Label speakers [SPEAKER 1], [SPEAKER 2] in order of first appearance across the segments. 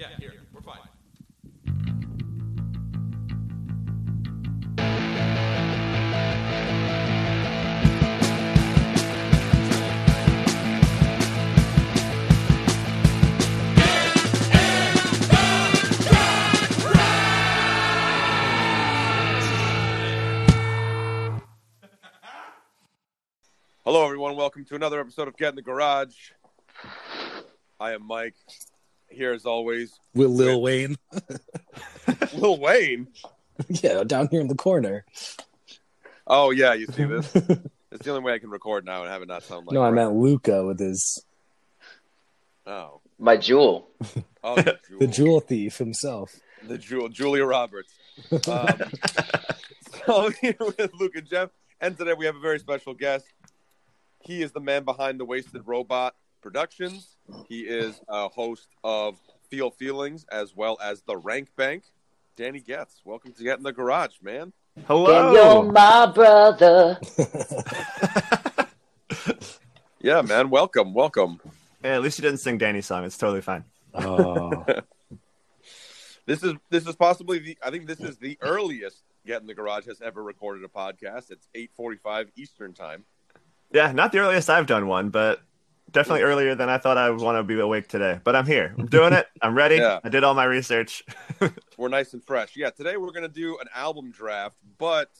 [SPEAKER 1] Yeah, here, we're fine. Hello, everyone. Welcome to another episode of Get in the Garage. I am Mike. Here, as always,
[SPEAKER 2] with Lil Wayne.
[SPEAKER 1] Lil Wayne.
[SPEAKER 2] yeah, down here in the corner.
[SPEAKER 1] Oh yeah, you see this? it's the only way I can record now and have it not sound like.
[SPEAKER 2] no, I
[SPEAKER 1] crap.
[SPEAKER 2] meant Luca with his
[SPEAKER 1] Oh,
[SPEAKER 3] My jewel.
[SPEAKER 1] oh, the jewel.
[SPEAKER 2] the jewel thief himself.
[SPEAKER 1] the jewel, Julia Roberts. Um, so I'm here with Luke and Jeff, and today we have a very special guest. He is the man behind the Wasted Robot Productions. He is a host of Feel Feelings as well as the Rank Bank. Danny Getz, welcome to Get in the Garage, man.
[SPEAKER 3] Hello. you're my brother.
[SPEAKER 1] Yeah, man, welcome, welcome.
[SPEAKER 4] Yeah, at least you didn't sing Danny's song. It's totally fine.
[SPEAKER 2] Oh,
[SPEAKER 1] This is this is possibly the I think this is the earliest Get in the Garage has ever recorded a podcast. It's eight forty five Eastern time.
[SPEAKER 4] Yeah, not the earliest I've done one, but definitely earlier than I thought I would want to be awake today. But I'm here. I'm doing it. I'm ready.
[SPEAKER 1] Yeah.
[SPEAKER 4] I did all my research.
[SPEAKER 1] We're nice and fresh. Yeah, today we're gonna do an album draft, but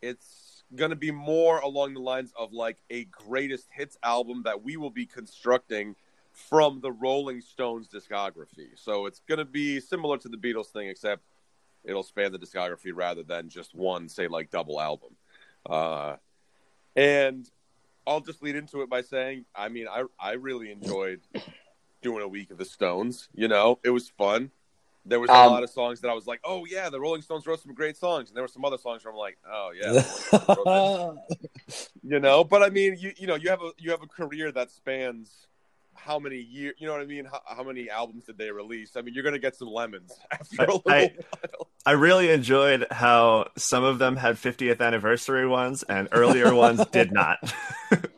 [SPEAKER 1] it's gonna be more along the lines of like a greatest hits album that we will be constructing from the Rolling Stones discography. So it's gonna be similar to the Beatles thing, except it'll span the discography rather than just one, say like double album. Uh, and I'll just lead into it by saying, I mean, I I really enjoyed doing a week of the Stones. You know, it was fun. There was a
[SPEAKER 3] Um,
[SPEAKER 1] lot of songs that I was like, oh yeah, the Rolling Stones wrote some great songs, and there were some other songs where I'm like, oh yeah, the Rolling Stones wrote this you know but i mean you you know you have a you have a career that spans how many years you know what i mean how, how many albums did they release i mean you're gonna get some lemons after a little
[SPEAKER 4] I-
[SPEAKER 1] while
[SPEAKER 4] I really enjoyed how some of them had 50th anniversary ones and earlier ones did not.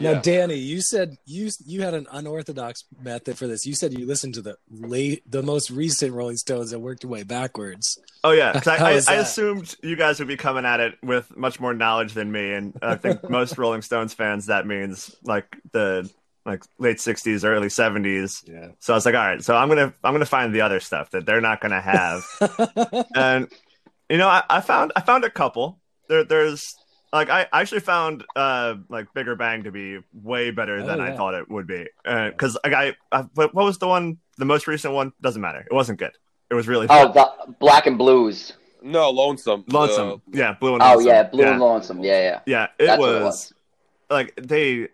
[SPEAKER 2] now
[SPEAKER 1] Yeah.
[SPEAKER 2] Danny, you said you you had an unorthodox method for this. You said you listened to the late, the most recent Rolling Stones and worked your way backwards.
[SPEAKER 4] Oh yeah, I, I, I assumed you guys would be coming at it with much more knowledge than me, and I think most Rolling Stones fans that means like the like late '60s, early '70s.
[SPEAKER 2] Yeah.
[SPEAKER 4] So I was like, all right, so I'm gonna I'm gonna find the other stuff that they're not gonna have. and you know I, I found i found a couple there there's like i actually found uh like bigger bang to be way better
[SPEAKER 2] Oh,
[SPEAKER 4] than i thought it would be because like I, I what what was the one the most recent one doesn't matter it wasn't good it was really
[SPEAKER 3] Oh, the black and blues.
[SPEAKER 1] no lonesome
[SPEAKER 4] lonesome
[SPEAKER 1] Uh,
[SPEAKER 4] yeah blue and
[SPEAKER 3] Oh
[SPEAKER 4] lonesome.
[SPEAKER 3] yeah, blue
[SPEAKER 4] yeah.
[SPEAKER 3] and lonesome. Yeah, yeah.
[SPEAKER 4] yeah it
[SPEAKER 3] That's
[SPEAKER 4] was,
[SPEAKER 3] what it was.
[SPEAKER 4] like they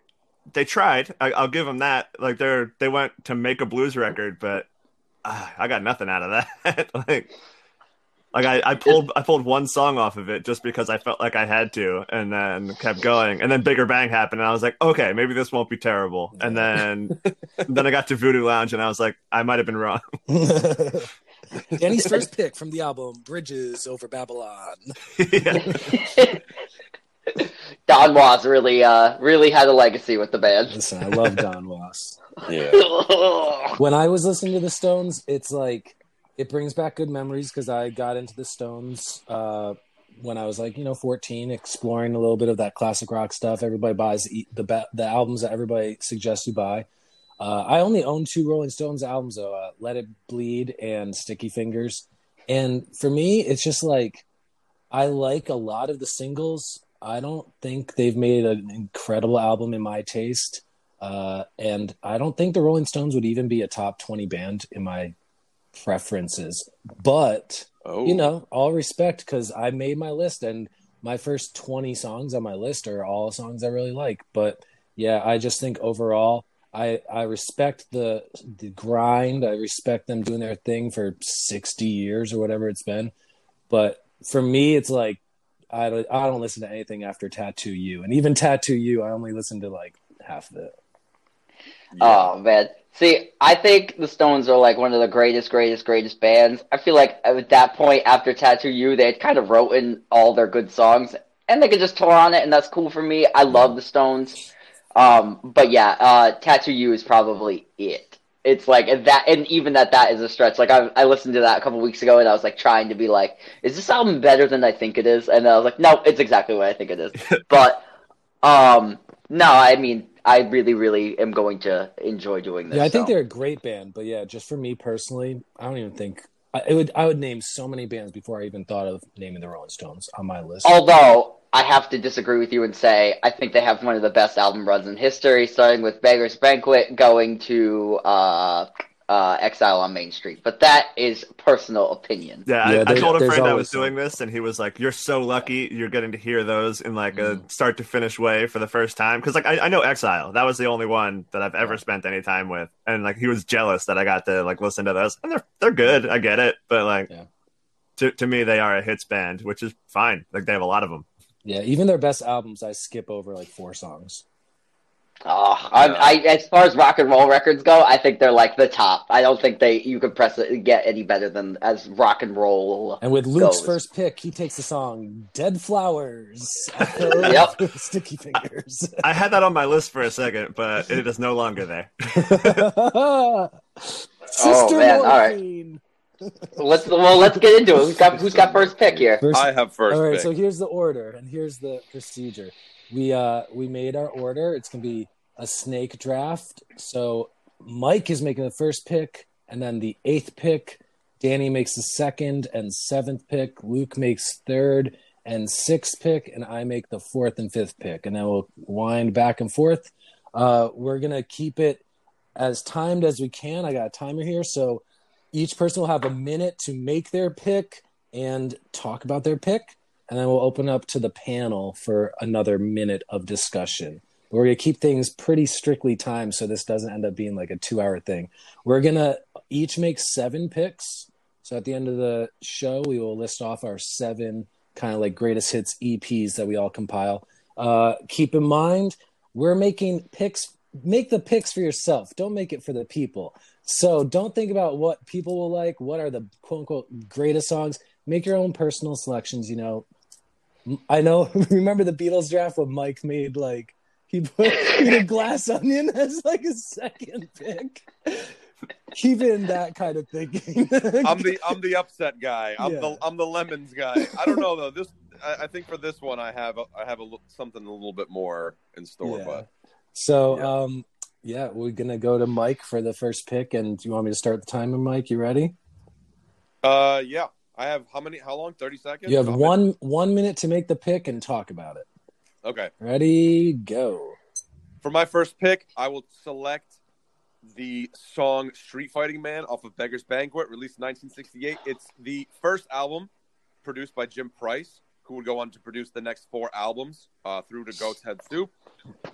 [SPEAKER 4] they tried I, i'll give them that like they're they went to make a blues record but uh, i got nothing out of that like like I, I pulled I pulled one song off of it just because I felt like I had to, and then kept going. And then Bigger Bang happened, and I was like, okay, maybe this won't be terrible. And then then I got to Voodoo Lounge, and I was like, I might have been wrong.
[SPEAKER 2] Danny's first pick from the album Bridges Over Babylon.
[SPEAKER 4] yeah.
[SPEAKER 3] Don Was really, uh, really had a legacy with the band.
[SPEAKER 2] Listen, I love Don Was.
[SPEAKER 1] yeah
[SPEAKER 2] when I was listening to the Stones, it's like it brings back good memories because I got into the Stones uh, when I was like you know 14, exploring a little bit of that classic rock stuff. Everybody buys the the, albums that everybody suggests you buy. Uh, I only own two Rolling Stones albums though, uh, "Let It Bleed" and "Sticky Fingers," and for me, it's just like I like a lot of the singles. I don't think they've made an incredible album in my taste. Uh, and I don't think the Rolling Stones would even be a top 20 band in my preferences. But,
[SPEAKER 1] oh
[SPEAKER 2] you know, all respect because I made my list and my first 20 songs on my list are all songs I really like. But yeah, I just think overall, I, I respect the the grind. I respect them doing their thing for 60 years or whatever it's been. But for me, it's like I don't I don't listen to anything after Tattoo You, and even Tattoo You, I only listen to like half of it.
[SPEAKER 3] Oh man. See, I think the Stones are like one of the greatest, greatest, greatest bands. I feel like at that point after Tattoo You, they had kind of wrote in all their good songs, and they could just tour on it, and that's cool for me. I love the Stones. Um, but yeah, uh, Tattoo You is probably it it's like that, and even that that is a stretch. Like I, I listened to that a couple weeks ago, and I was like trying to be like, is this album better than I think it is? And I was like, no, it's exactly what I think it is. but um, no, I mean, I really, really am going to enjoy doing this.
[SPEAKER 2] Yeah, I think
[SPEAKER 3] so.
[SPEAKER 2] they're a great band, but yeah, just for me personally, I don't even think I it would. I would name so many bands before I even thought of naming the Rolling Stones on my list.
[SPEAKER 3] Although I have to disagree with you and say I think they have one of the best album runs in history, starting with Beggar's Banquet, going to uh, uh, Exile on Main Street. But that is personal opinion.
[SPEAKER 4] Yeah,
[SPEAKER 2] Yeah,
[SPEAKER 4] I, I told a friend I was doing
[SPEAKER 2] some.
[SPEAKER 4] this, and he was like, "You're so lucky. You're getting to hear those in like a
[SPEAKER 2] Mm.
[SPEAKER 4] start to finish way for the first time." Because like I, I know Exile, that was the only one that I've ever spent any time with, and like he was jealous that I got to like listen to those, and they're they're good. I get it, but like
[SPEAKER 2] Yeah.
[SPEAKER 4] to to me, they are a hits band, which is fine. Like they have a lot of them.
[SPEAKER 2] Yeah, even their best albums, I skip over like four songs.
[SPEAKER 3] Oh, I,
[SPEAKER 1] Yeah.
[SPEAKER 3] I, as far as rock and roll records go, I think they're like the top. I don't think they you could press it get any better than as rock and roll.
[SPEAKER 2] And with Luke's
[SPEAKER 3] goes.
[SPEAKER 2] first pick, he takes the song "Dead Flowers."
[SPEAKER 3] Yep.
[SPEAKER 2] Sticky fingers.
[SPEAKER 4] I had that on my list for a second, but it is no longer there.
[SPEAKER 2] Oh, Sister
[SPEAKER 3] man, all right. Let's well, let's get into it. Who's got who's got first pick here?
[SPEAKER 2] First-
[SPEAKER 1] I have first
[SPEAKER 2] All right,
[SPEAKER 1] pick.
[SPEAKER 2] so here's the order, and here's the procedure. We uh we made our order. It's gonna be a snake draft. So Mike is making the first pick, and then the eighth pick. Danny makes the second and seventh pick. Luke makes third and sixth pick, and I make the fourth and fifth pick. And then we'll wind back and forth. Uh, we're gonna keep it as timed as we can. I got a timer here, so each person will have a minute to make their pick and talk about their pick, and then we'll open up to the panel for another minute of discussion. We're gonna keep things pretty strictly timed, so this doesn't end up being like a two-hour thing. We're gonna each make seven picks. So at the end of the show, we will list off our seven kind of like greatest hits EPs that we all compile. Uh, keep in mind, we're making picks. Make the picks for yourself. Don't make it for the people. So don't think about what people will like. What are the quote unquote greatest songs? Make your own personal selections. You know, I know. Remember the Beatles draft when Mike made like he put he did glass onion as like a second pick. Even that kind of thinking.
[SPEAKER 1] I'm the I'm the upset guy. I'm
[SPEAKER 2] Yeah.
[SPEAKER 1] the I'm the lemons guy. I don't know though. This I, I think for this one I have a, I have a, something a little bit more in store.
[SPEAKER 2] Yeah.
[SPEAKER 1] But
[SPEAKER 2] So,
[SPEAKER 1] Yeah.
[SPEAKER 2] um, yeah, we're gonna go to Mike for the first pick. And do you want me to start the timer, Mike? You ready?
[SPEAKER 1] uh, yeah, I have how many? How long? Thirty seconds.
[SPEAKER 2] You have one one minute to make the pick and talk about it.
[SPEAKER 1] Okay.
[SPEAKER 2] Ready? Go.
[SPEAKER 1] For my first pick, I will select the song Street Fighting Man off of Beggar's Banquet, released in 1968. It's the first album produced by Jim Price, who would go on to produce the next four albums uh, through to Goat's Head Soup.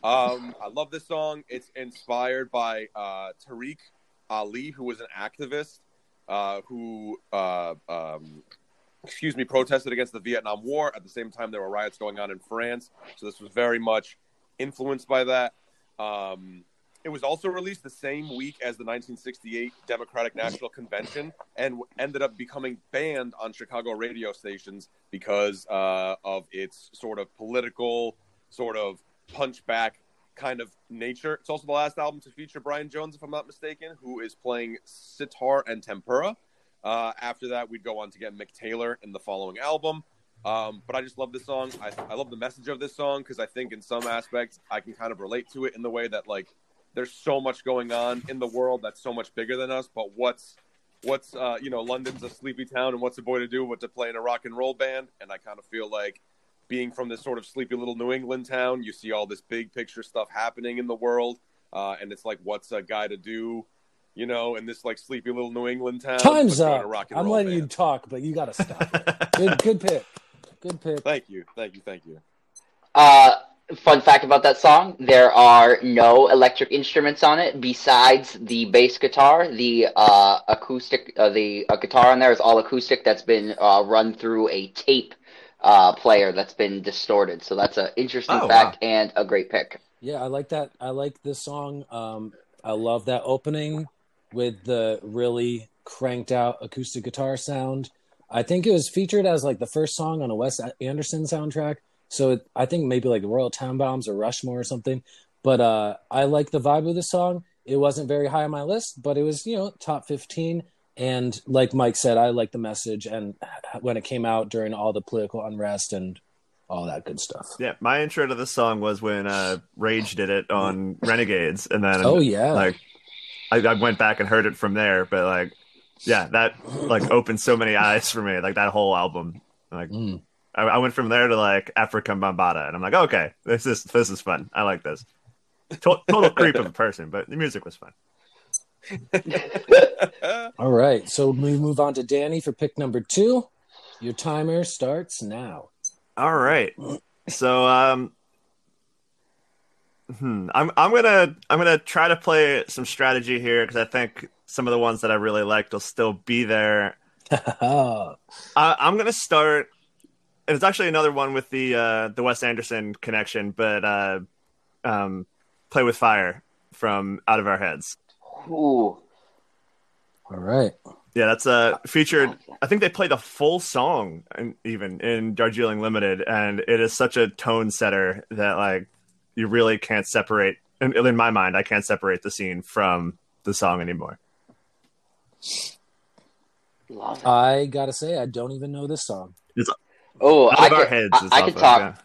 [SPEAKER 1] Um, I love this song. It's inspired by uh, Tariq Ali, who was an activist uh, who, uh, um, excuse me, protested against the Vietnam War. At the same time, there were riots going on in France. So this was very much influenced by that. Um, it was also released the same week as the 1968 Democratic National Convention and ended up becoming banned on Chicago radio stations because uh, of its sort of political, sort of punch back kind of nature. It's also the last album to feature Brian Jones, if I'm not mistaken, who is playing sitar and tambura. Uh, after that, we'd go on to get Mick Taylor in the following album. Um, but I just love this song. I, I love the message of this song because I think in some aspects I can kind of relate to it in the way that like there's so much going on in the world that's so much bigger than us. But what's what's uh, you know London's a sleepy town, and what's a boy to do but to play in a rock and roll band? And I kind of feel like being from this sort of sleepy little New England town, you see all this big picture stuff happening in the world, uh, and it's like what's a guy to do? You know, in this like sleepy little New England town.
[SPEAKER 2] Time's up.
[SPEAKER 1] rock and
[SPEAKER 2] I'm
[SPEAKER 1] roll
[SPEAKER 2] letting you talk, but you got to stop. good, good pick. Good pick.
[SPEAKER 1] Thank you, thank you, thank you.
[SPEAKER 3] Uh, fun fact about that song: there are no electric instruments on it besides the bass guitar. The uh, acoustic, uh, the uh, guitar on there is all acoustic. That's been uh, run through a tape uh, player that's been distorted. So that's an interesting
[SPEAKER 4] Oh,
[SPEAKER 3] fact and a great pick.
[SPEAKER 2] Yeah, I like that. I like this song. Um, I love that opening with the really cranked out acoustic guitar sound. I think it was featured as like the first song on a Wes Anderson soundtrack. So it, I think maybe like Royal Tenenbaums or Rushmore or something. But uh, I like the vibe of the song. It wasn't very high on my list, but it was you know top fifteen. And like Mike said, I like the message, and when it came out during all the political unrest and all that good stuff.
[SPEAKER 4] Yeah, my intro to this song was when uh, Rage did it on Renegades, and then
[SPEAKER 2] Oh yeah,
[SPEAKER 4] like I, I went back and heard it from there. But like, yeah, that like opened so many eyes for me. Like that whole album, like
[SPEAKER 2] Mm.
[SPEAKER 4] I, I went from there to like Afrika Bambaataa, and I'm like, okay, this is this is fun. I like this. To- total creep of a person, but the music was fun.
[SPEAKER 2] All right, so we move on to Danny for pick number two. Your timer starts now.
[SPEAKER 4] All right. So um hmm, I'm I'm going to I'm going to try to play some strategy here cuz I think some of the ones that I really liked will still be there. I, I'm going to start and it's actually another one with the uh the Wes Anderson connection, but uh um Play with Fire from Out of Our Heads.
[SPEAKER 3] Ooh.
[SPEAKER 2] All right.
[SPEAKER 4] Yeah, that's uh featured. I think they play the full song, and even in Darjeeling Limited, and it is such a tone setter that like you really can't separate. In, in my mind, I can't separate the scene from the song anymore.
[SPEAKER 3] Love it.
[SPEAKER 2] I gotta say, I don't even know this song.
[SPEAKER 3] Oh,
[SPEAKER 4] Out
[SPEAKER 3] I
[SPEAKER 4] of our
[SPEAKER 3] could,
[SPEAKER 4] heads.
[SPEAKER 3] I,
[SPEAKER 4] is
[SPEAKER 3] I
[SPEAKER 4] off
[SPEAKER 3] could
[SPEAKER 4] of,
[SPEAKER 3] talk.
[SPEAKER 4] Yeah,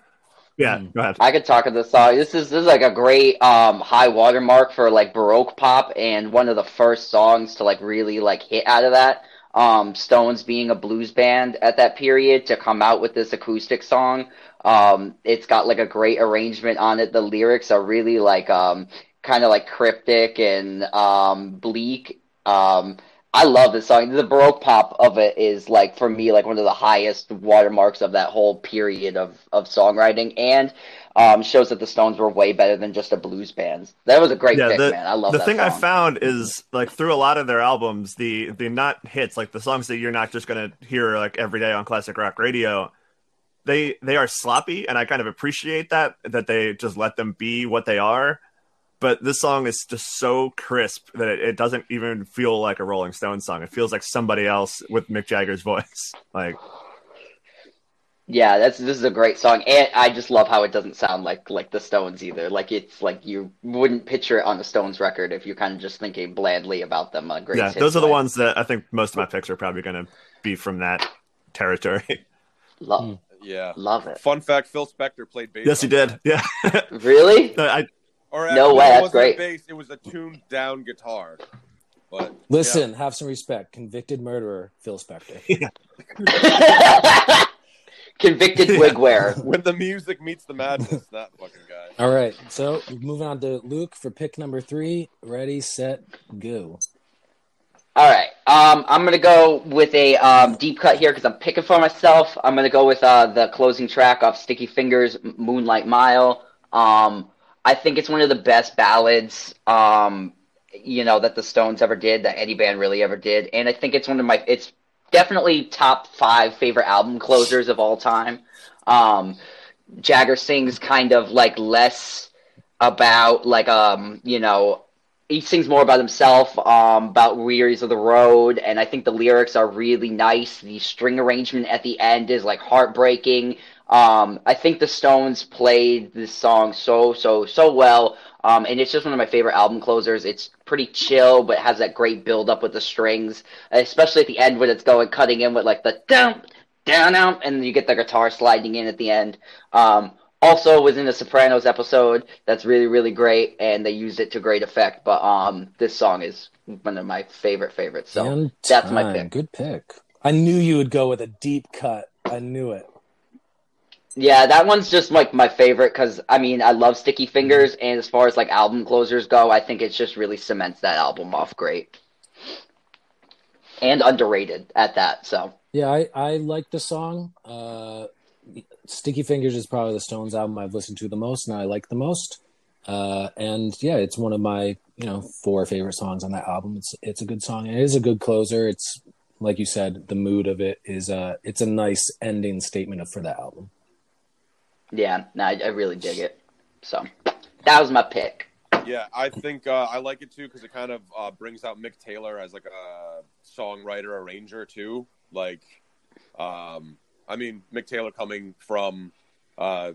[SPEAKER 4] yeah
[SPEAKER 2] Mm.
[SPEAKER 4] go ahead.
[SPEAKER 3] I could talk of this song. This is this is like a great um high watermark for like baroque pop and one of the first songs to like really like hit out of that. Um Stones being a blues band at that period to come out with this acoustic song. Um it's got like a great arrangement on it. The lyrics are really like um kind of like cryptic and um bleak. Um I love this song. The baroque pop of it is like for me like one of the highest watermarks of that whole period of of songwriting and um, shows that the Stones were way better than just a blues band. That was a great
[SPEAKER 4] Yeah,
[SPEAKER 3] pick,
[SPEAKER 4] the-
[SPEAKER 3] man. I love that.
[SPEAKER 4] the thing I found is like through a lot of their albums, the the not hits, like the songs that you're not just gonna hear like every day on classic rock radio, they they are sloppy, and I kind of appreciate that that they just let them be what they are. But this song is just so crisp that it, it doesn't even feel like a Rolling Stones song. It feels like somebody else with Mick Jagger's voice. Like
[SPEAKER 3] Yeah, that's this is a great song, and I just love how it doesn't sound like like the Stones either. Like it's like you wouldn't picture it on the Stones record if you're kind of just thinking blandly about them. A great
[SPEAKER 4] yeah, those are the ones that I think most of my picks are probably gonna be from that territory.
[SPEAKER 3] Love, hmm.
[SPEAKER 1] yeah.
[SPEAKER 3] love it.
[SPEAKER 1] Fun fact: Phil Spector played bass.
[SPEAKER 4] yes, he
[SPEAKER 1] on
[SPEAKER 4] did. Yeah,
[SPEAKER 3] Really?
[SPEAKER 4] I,
[SPEAKER 1] Or
[SPEAKER 3] No way,
[SPEAKER 1] it
[SPEAKER 3] that's
[SPEAKER 1] wasn't
[SPEAKER 3] great.
[SPEAKER 1] Bass. It was a tuned down guitar. But
[SPEAKER 2] Listen, have some respect. Convicted murderer, Phil Spector.
[SPEAKER 3] Convicted wig wearer.
[SPEAKER 1] when the music meets the madness, that fucking guy.
[SPEAKER 2] All right, so moving on to Luke for pick number three. Ready, set, go.
[SPEAKER 3] All right. Um, I'm gonna go with a um, deep cut here because I'm picking for myself. I'm gonna go with uh, the closing track off Sticky Fingers, "Moonlight Mile." Um, I think it's one of the best ballads, um, you know, that the Stones ever did, that any band really ever did, and I think it's one of my. It's definitely top five favorite album closers of all time. Um, Jagger sings kind of like less about like um you know he sings more about himself, um, about wearies of the road, and I think the lyrics are really nice. The string arrangement at the end is like heartbreaking. Um, I think the Stones played this song so so so well, um, and it's just one of my favorite album closers. It's pretty chill, but has that great build up with the strings, especially at the end when it's going cutting in with like the down down down, and you get the guitar sliding in at the end. Um, also was in the Sopranos episode. That's really really great, and they used it to great effect. But um, this song is one of my favorite favorites. So that's my pick.
[SPEAKER 2] Good pick. I knew you would go with a deep cut. I knew it.
[SPEAKER 3] Yeah, that one's just like my favorite because I mean I love Sticky Fingers, and as far as like album closers go, I think it's just really cements that album off great and underrated at that. So
[SPEAKER 2] Yeah, I, I like the song. Uh, Sticky Fingers is probably the Stones album I've listened to the most, and I like the most. Uh, and yeah, it's one of my you know four favorite songs on that album. It's it's a good song. It is a good closer. It's like you said, the mood of it is uh it's a nice ending statement for that album.
[SPEAKER 3] Yeah, no, I, I really dig it. So that was my pick.
[SPEAKER 1] Yeah, I think uh, I like it too because it kind of uh, brings out Mick Taylor as like a songwriter arranger too. Like, um, I mean, Mick Taylor coming from uh,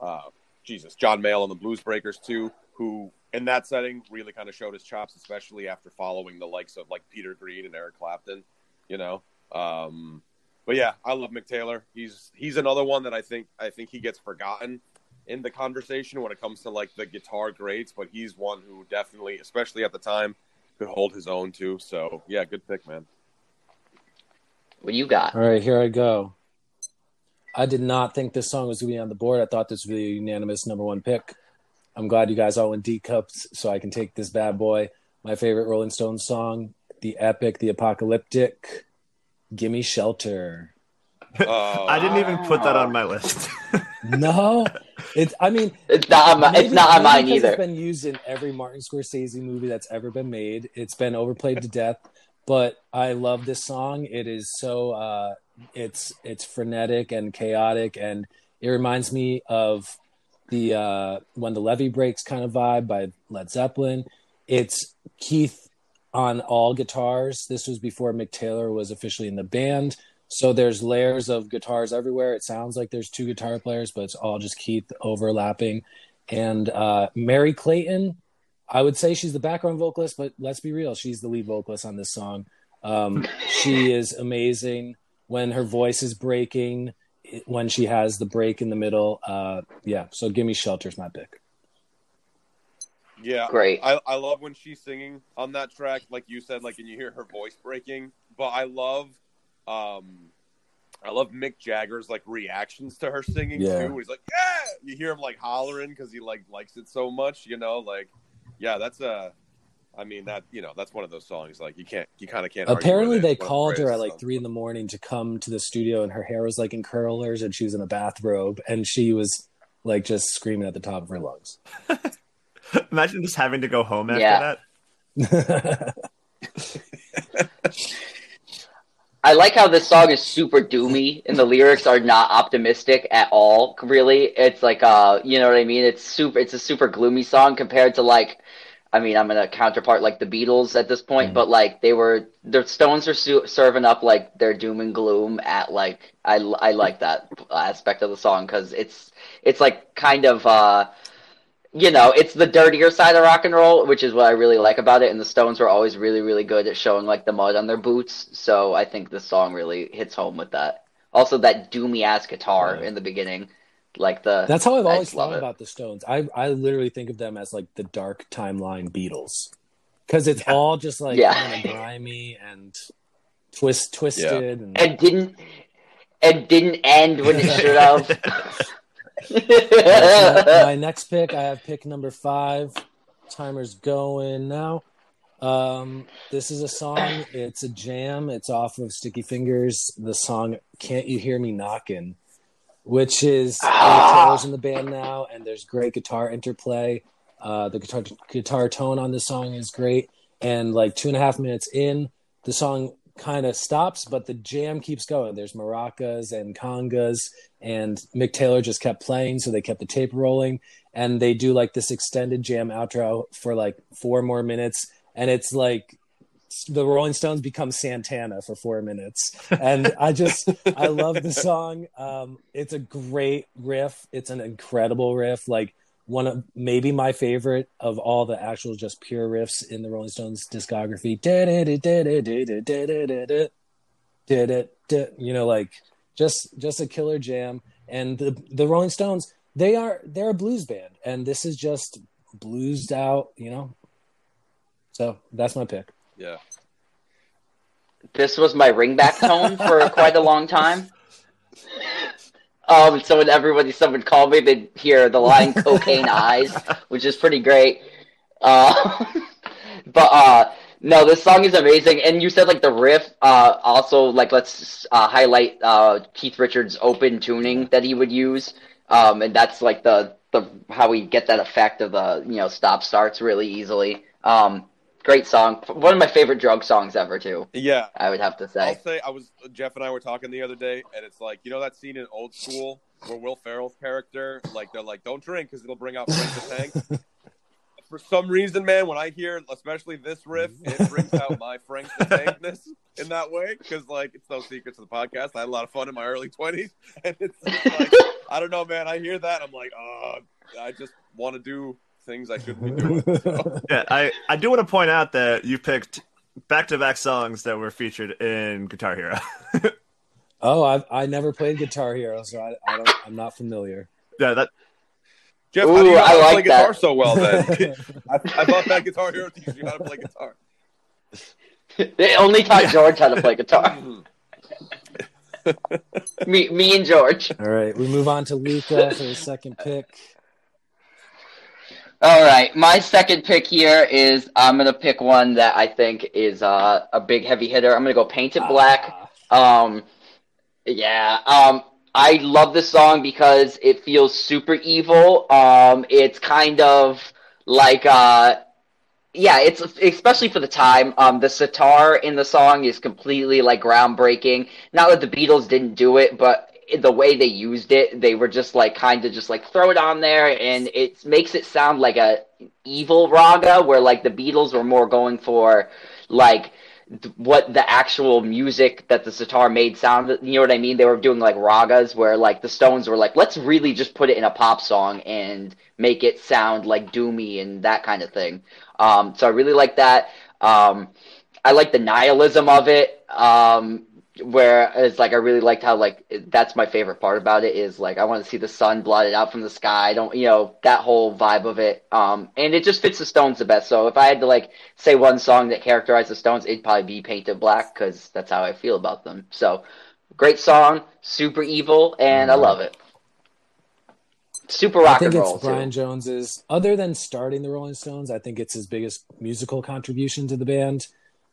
[SPEAKER 1] uh, Jesus, John Mayall and the Blues Breakers too, who in that setting really kind of showed his chops, especially after following the likes of like Peter Green and Eric Clapton. You know, um, but yeah, I love Mick Taylor. He's he's another one that I think I think he gets forgotten in the conversation when it comes to like the guitar greats, but he's one who definitely, especially at the time, could hold his own too. So yeah, good pick, man.
[SPEAKER 3] What you got?
[SPEAKER 2] All right, here I go. I did not think this song was going to be on the board. I thought this would be a unanimous number one pick. I'm glad you guys all went D cups so I can take this bad boy. My favorite Rolling Stones song, the epic, the apocalyptic, Gimme Shelter.
[SPEAKER 1] Uh,
[SPEAKER 4] I didn't even put that on my list.
[SPEAKER 2] No, it's. I mean,
[SPEAKER 3] It's not on my,
[SPEAKER 2] maybe-
[SPEAKER 3] it's not on mine either.
[SPEAKER 2] It's been used in every Martin Scorsese movie that's ever been made. It's been overplayed to death, but I love this song. It is so. Uh, it's it's frenetic and chaotic, and it reminds me of the uh, when the levee breaks kind of vibe by Led Zeppelin. It's Keith on all guitars. This was before Mick Taylor was officially in the band. So there's layers of guitars everywhere. It sounds like there's two guitar players, but it's all just Keith overlapping. And uh, Merry Clayton, I would say she's the background vocalist, but let's be real, she's the lead vocalist on this song. Um, she is amazing when her voice is breaking, when she has the break in the middle. Uh, yeah, so give me Shelter's my pick.
[SPEAKER 1] Yeah,
[SPEAKER 3] Great.
[SPEAKER 1] I, I love when she's singing on that track, like you said, like and you hear her voice breaking. But I love, um, I love Mick Jagger's like reactions to her singing
[SPEAKER 2] Yeah.
[SPEAKER 1] too. He's like, yeah, you hear him like hollering because he like likes it so much, you know. Like, yeah, that's a, I mean that you know that's one of those songs like you can't you kind of can't. argue
[SPEAKER 2] Apparently,
[SPEAKER 1] with
[SPEAKER 2] they
[SPEAKER 1] One the
[SPEAKER 2] called her at like
[SPEAKER 1] songs.
[SPEAKER 2] three in the morning to come to the studio, and her hair was like in curlers, and she was in a bathrobe, and she was like just screaming at the top of her lungs.
[SPEAKER 4] Imagine just having to go home after
[SPEAKER 3] Yeah.
[SPEAKER 4] that.
[SPEAKER 3] I like how this song is super doomy and the lyrics are not optimistic at all, really. It's like uh you know what I mean? It's super it's a super gloomy song compared to like I mean, I'm gonna counterpart like the Beatles at this point,
[SPEAKER 2] Mhm.
[SPEAKER 3] but like they were the Stones are su- serving up like their doom and gloom at like I I like that aspect of the song cuz it's it's like kind of uh you know, it's the dirtier side of rock and roll, which is what I really like about it. And the Stones were always really, really good at showing like the mud on their boots. So I think this song really hits home with that. Also, that doomy ass guitar
[SPEAKER 2] Yeah.
[SPEAKER 3] in the beginning, like the
[SPEAKER 2] That's how I've
[SPEAKER 3] I
[SPEAKER 2] always
[SPEAKER 3] just
[SPEAKER 2] thought about the Stones. I I literally think of them as like the dark timeline Beatles, because it's
[SPEAKER 4] Yeah.
[SPEAKER 2] all just like
[SPEAKER 3] Yeah.
[SPEAKER 2] kind of grimy and twist twisted. And,
[SPEAKER 3] and didn't and didn't end when it should have.
[SPEAKER 2] My, my next pick, I have pick number five. Timer's going now. Um, this is a song. It's a jam. It's off of Sticky Fingers. The song "Can't You Hear Me Knockin'," which is
[SPEAKER 3] Ah.
[SPEAKER 2] Taylor's in the band now, and there's great guitar interplay. Uh, the guitar guitar tone on this song is great, and like two and a half minutes in, the song kind of stops, but the jam keeps going. There's maracas and congas, and Mick Taylor just kept playing, so they kept the tape rolling, and they do like this extended jam outro for like four more minutes, and it's like the Rolling Stones become Santana for four minutes, and I just I love the song. Um, it's a great riff. It's an incredible riff. Like one of maybe my favorite of all the actual just pure riffs in the Rolling Stones discography. You know, like just just a killer jam. And the the Rolling Stones, they are they're a blues band, and this is just bluesed out. You know, so that's my pick.
[SPEAKER 1] Yeah,
[SPEAKER 3] this was my ringback tone for quite a long time. Um, so when everybody, someone called me, they'd hear the line "cocaine eyes," which is pretty great. Uh, but uh, no, this song is amazing. And you said like the riff. Uh, also, like let's uh, highlight uh, Keith Richards' open tuning that he would use. Um, and that's like the the how we get that effect of the you know stop starts really easily. Um, great song. One of my favorite drug songs ever too.
[SPEAKER 1] yeah.
[SPEAKER 3] I would have to say.
[SPEAKER 1] I'll say I was Jeff and I were talking the other day, and it's like you know that scene in Old School where Will Ferrell's character, like they're like, "Don't drink because it'll bring out Frank the Tank." For some reason, man, when I hear especially this riff, it mm-hmm. brings out my Frank the Tankness in that way. Because like it's no secret to the podcast, I had a lot of fun in my early twenties, and it's just like I don't know, man. I hear that, I'm like, oh, I just want to do things I shouldn't be doing. So.
[SPEAKER 4] Yeah, I, I do want to point out that you picked back to back songs that were featured in Guitar Hero.
[SPEAKER 2] oh, I I never played Guitar Hero, so I, I don't I'm not familiar.
[SPEAKER 4] yeah, that
[SPEAKER 1] Jeff,
[SPEAKER 3] Ooh,
[SPEAKER 1] how do you know
[SPEAKER 3] I
[SPEAKER 1] how to play
[SPEAKER 3] like
[SPEAKER 1] guitar
[SPEAKER 3] that.
[SPEAKER 1] so well then? I, I thought that Guitar Hero teaches you how to play guitar.
[SPEAKER 3] They only taught George how to play guitar. me, me and George.
[SPEAKER 2] All right, we move on to Luca for the second pick.
[SPEAKER 3] All right, my second pick here is I'm gonna pick one that I think is uh, a big heavy hitter. I'm gonna go Paint It Black.
[SPEAKER 2] Ah,
[SPEAKER 3] Um, yeah. Um, I love this song because it feels super evil. Um, it's kind of like uh, yeah, it's especially for the time. Um, the sitar in the song is completely like groundbreaking. Not that the Beatles didn't do it, but the way they used it, they were just like kind of just like throw it on there, and it makes it sound like a evil raga, where like the Beatles were more going for like what the actual music that the sitar made sound. You know what I mean? They were doing like ragas, where like the Stones were like, let's really just put it in a pop song and make it sound like doomy and that kind of thing. Um, so I really like that. Um, I like the nihilism of it. Um, where it's like I really liked how like that's my favorite part about it is like I want to see the sun blotted out from the sky. I don't you know that whole vibe of it. Um, and it just fits the Stones the best. So if I had to like say one song that characterized the Stones, it'd probably be Paint It Black because that's how I feel about them. So great song, super evil, and I love it. Super rock I
[SPEAKER 2] think
[SPEAKER 3] and
[SPEAKER 2] it's Brian
[SPEAKER 3] too.
[SPEAKER 2] Jones's. Other than starting the Rolling Stones, I think it's his biggest musical contribution to the band.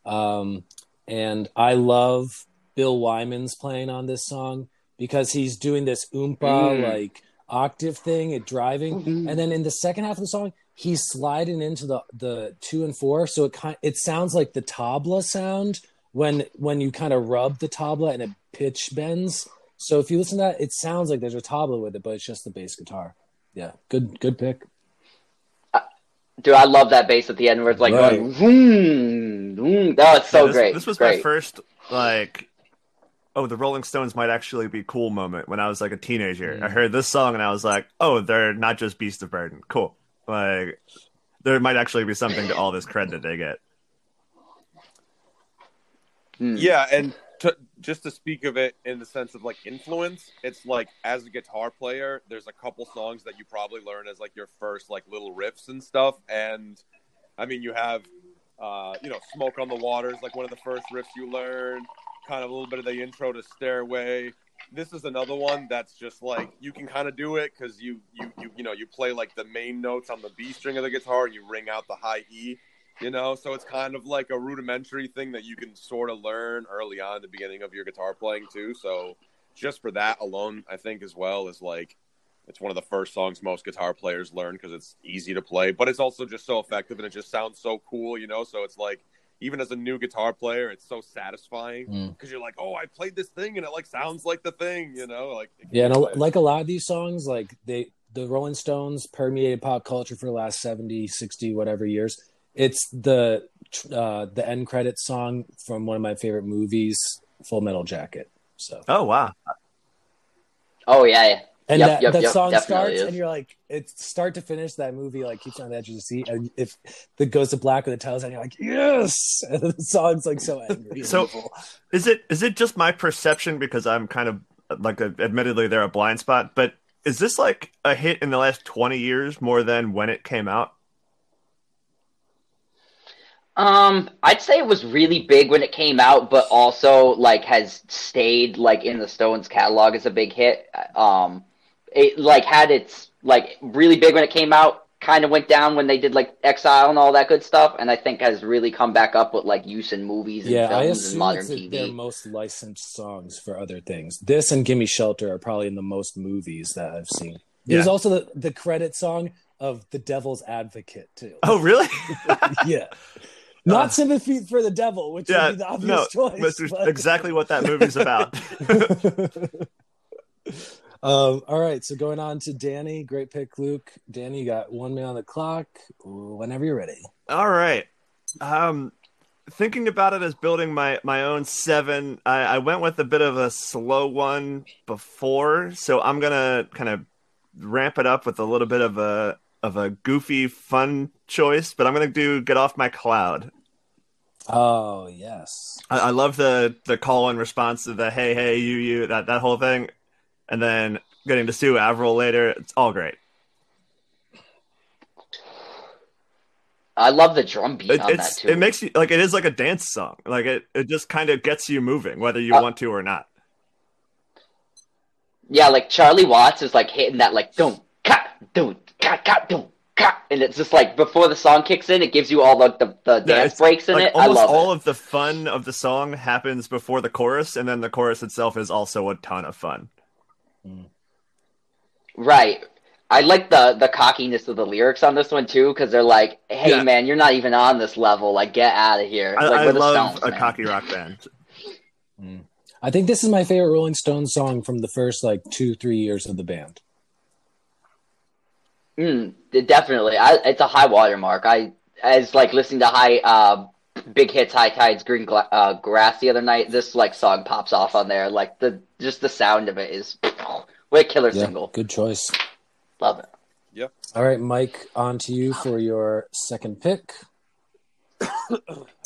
[SPEAKER 2] Um, and I love Bill Wyman's playing on this song because he's doing this oompa
[SPEAKER 3] Mm.
[SPEAKER 2] like octave thing at driving, and then in the second half of the song, he's sliding into the the two and four, so it kind it sounds like the tabla sound when when you kind of rub the tabla and it pitch bends. So if you listen to that, it sounds like there's a tabla with it, but it's just the bass guitar. Yeah, good good pick.
[SPEAKER 3] Dude, I love that bass at the end where it's like
[SPEAKER 2] Right.
[SPEAKER 3] going, vroom, vroom. Oh, it's so
[SPEAKER 4] this,
[SPEAKER 3] great.
[SPEAKER 4] This was
[SPEAKER 3] great.
[SPEAKER 4] my first like oh the Rolling Stones might actually be cool moment when I was like a teenager.
[SPEAKER 2] Mm.
[SPEAKER 4] I heard this song and I was like, oh, they're not just Beast of Burden. Cool. Like there might actually be something to all this cred that they get.
[SPEAKER 3] Hmm.
[SPEAKER 1] Yeah, and to, just to speak of it in the sense of like influence, it's like as a guitar player, there's a couple songs that you probably learn as like your first like little riffs and stuff. And I mean, you have, uh, you know, "Smoke on the Water" is like one of the first riffs you learn. Kind of a little bit of the intro to "Stairway." This is another one that's just like you can kind of do it because you you you you know you play like the main notes on the B string of the guitar and you ring out the high E you know? So it's kind of like a rudimentary thing that you can sort of learn early on the beginning of your guitar playing too. So just for that alone i think as well is like it's one of the first songs most guitar players learn because it's easy to play but it's also just so effective and it just sounds so cool you know? So it's like even as a new guitar player it's so satisfying
[SPEAKER 2] Mm.
[SPEAKER 1] because you're like oh i played this thing and it like sounds like the thing you know like
[SPEAKER 2] Yeah, and a, like a lot of these songs, like they the Rolling Stones permeated pop culture for the last 70, 60, whatever years. It's the uh, the end credit song from one of my favorite movies, Full Metal Jacket. So
[SPEAKER 4] Oh wow.
[SPEAKER 3] Oh yeah, yeah.
[SPEAKER 2] And
[SPEAKER 3] Yep,
[SPEAKER 2] that,
[SPEAKER 3] yep,
[SPEAKER 2] that
[SPEAKER 3] yep,
[SPEAKER 2] song starts
[SPEAKER 3] is.
[SPEAKER 2] and you're like it's start to finish that movie like keeps on the edge of the seat and if the goes to black with the titles and you're like yes and the song's like so angry
[SPEAKER 4] So-
[SPEAKER 2] evil.
[SPEAKER 4] Is it is it just my perception because I'm kind of like admittedly they're a blind spot, but is this like a hit in the last 20 years more than when it came out?
[SPEAKER 3] Um, I'd say it was really big when it came out, but also like has stayed like in the Stones catalog as a big hit. Um, it like had its like really big when it came out, kind of went down when they did like Exile and all that good stuff, and I think has really come back up with like use in movies and
[SPEAKER 2] yeah i
[SPEAKER 3] films and
[SPEAKER 2] assume
[SPEAKER 3] modern
[SPEAKER 2] it's their most licensed songs for other things this and gimme shelter are probably in the most movies that i've seen there's
[SPEAKER 4] Yeah.
[SPEAKER 2] also the, the credit song of the devil's advocate too
[SPEAKER 4] Oh really?
[SPEAKER 2] yeah not
[SPEAKER 4] Uh,
[SPEAKER 2] sympathy for the devil which
[SPEAKER 4] yeah.
[SPEAKER 2] would be the obvious
[SPEAKER 4] No,
[SPEAKER 2] choice but-
[SPEAKER 4] exactly what that movie's about.
[SPEAKER 2] um, all right, so going on to Danny. Great pick, Luke. Danny, you got one minute on the clock. Whenever you're ready.
[SPEAKER 4] All right. Um, thinking about it as building my my own seven, I, I went with a bit of a slow one before, so I'm gonna kind of ramp it up with a little bit of a of a goofy, fun choice, but I'm gonna do "Get Off My Cloud."
[SPEAKER 2] Oh yes,
[SPEAKER 4] I, I love the the call and response to the "Hey, hey, you, you," that that whole thing, and then getting to Sue Averill later. It's all great.
[SPEAKER 3] I love the drum beat
[SPEAKER 4] It,
[SPEAKER 3] on that too.
[SPEAKER 4] it makes you like it is like a dance song. Like it it just kind of gets you moving, whether you
[SPEAKER 3] Uh,
[SPEAKER 4] want to or not.
[SPEAKER 3] yeah, like Charlie Watts is like hitting that like don't cut don't cut cut don't cut, and it's just like before the song kicks in, it gives you all the the, the
[SPEAKER 4] Yeah,
[SPEAKER 3] dance breaks in
[SPEAKER 4] like
[SPEAKER 3] it. I love
[SPEAKER 4] all
[SPEAKER 3] it.
[SPEAKER 4] of the fun of the song happens before the chorus, and then the chorus itself is also a ton of fun.
[SPEAKER 3] Right. I like the the cockiness of the lyrics on this one too, because they're like, "Hey
[SPEAKER 4] Yeah.
[SPEAKER 3] man, you're not even on this level. Like, get out of here."
[SPEAKER 4] I,
[SPEAKER 3] like,
[SPEAKER 4] I love
[SPEAKER 3] Stones,
[SPEAKER 4] a
[SPEAKER 3] man.
[SPEAKER 4] cocky rock band.
[SPEAKER 2] I think this is my favorite Rolling Stones song from the first like two three years of the band.
[SPEAKER 3] Mm, definitely. I, it's a high watermark. I as like listening to high uh big hits, high tides, green gla- uh, grass the other night. This like song pops off on there. Like the just the sound of it is what a killer
[SPEAKER 2] Yeah,
[SPEAKER 3] single.
[SPEAKER 2] good choice.
[SPEAKER 3] Love it. Yeah.
[SPEAKER 2] All right, Mike, on to you for your second pick.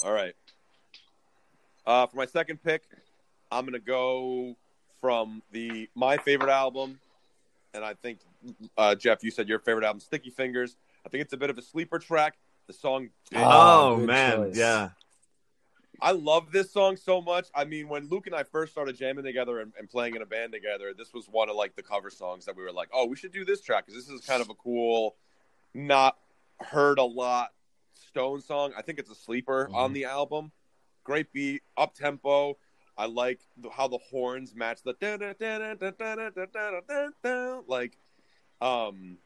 [SPEAKER 1] All right. Uh, for my second pick, I'm gonna go from the my favorite album, and I think uh, Jeff, you said your favorite album, Sticky Fingers. I think it's a bit of a sleeper track. The song,
[SPEAKER 2] Ah,
[SPEAKER 4] Oh man,
[SPEAKER 2] choice.
[SPEAKER 4] yeah.
[SPEAKER 1] I love this song so much. I mean, when Luke and I first started jamming together and, and playing in a band together, this was one of like the cover songs that we were like, "Oh, we should do this track because this is kind of a cool, not heard a lot Stone song. I think it's a sleeper
[SPEAKER 2] Mhm.
[SPEAKER 1] on the album. Great beat, up tempo. I like the, how the horns match the like. Um,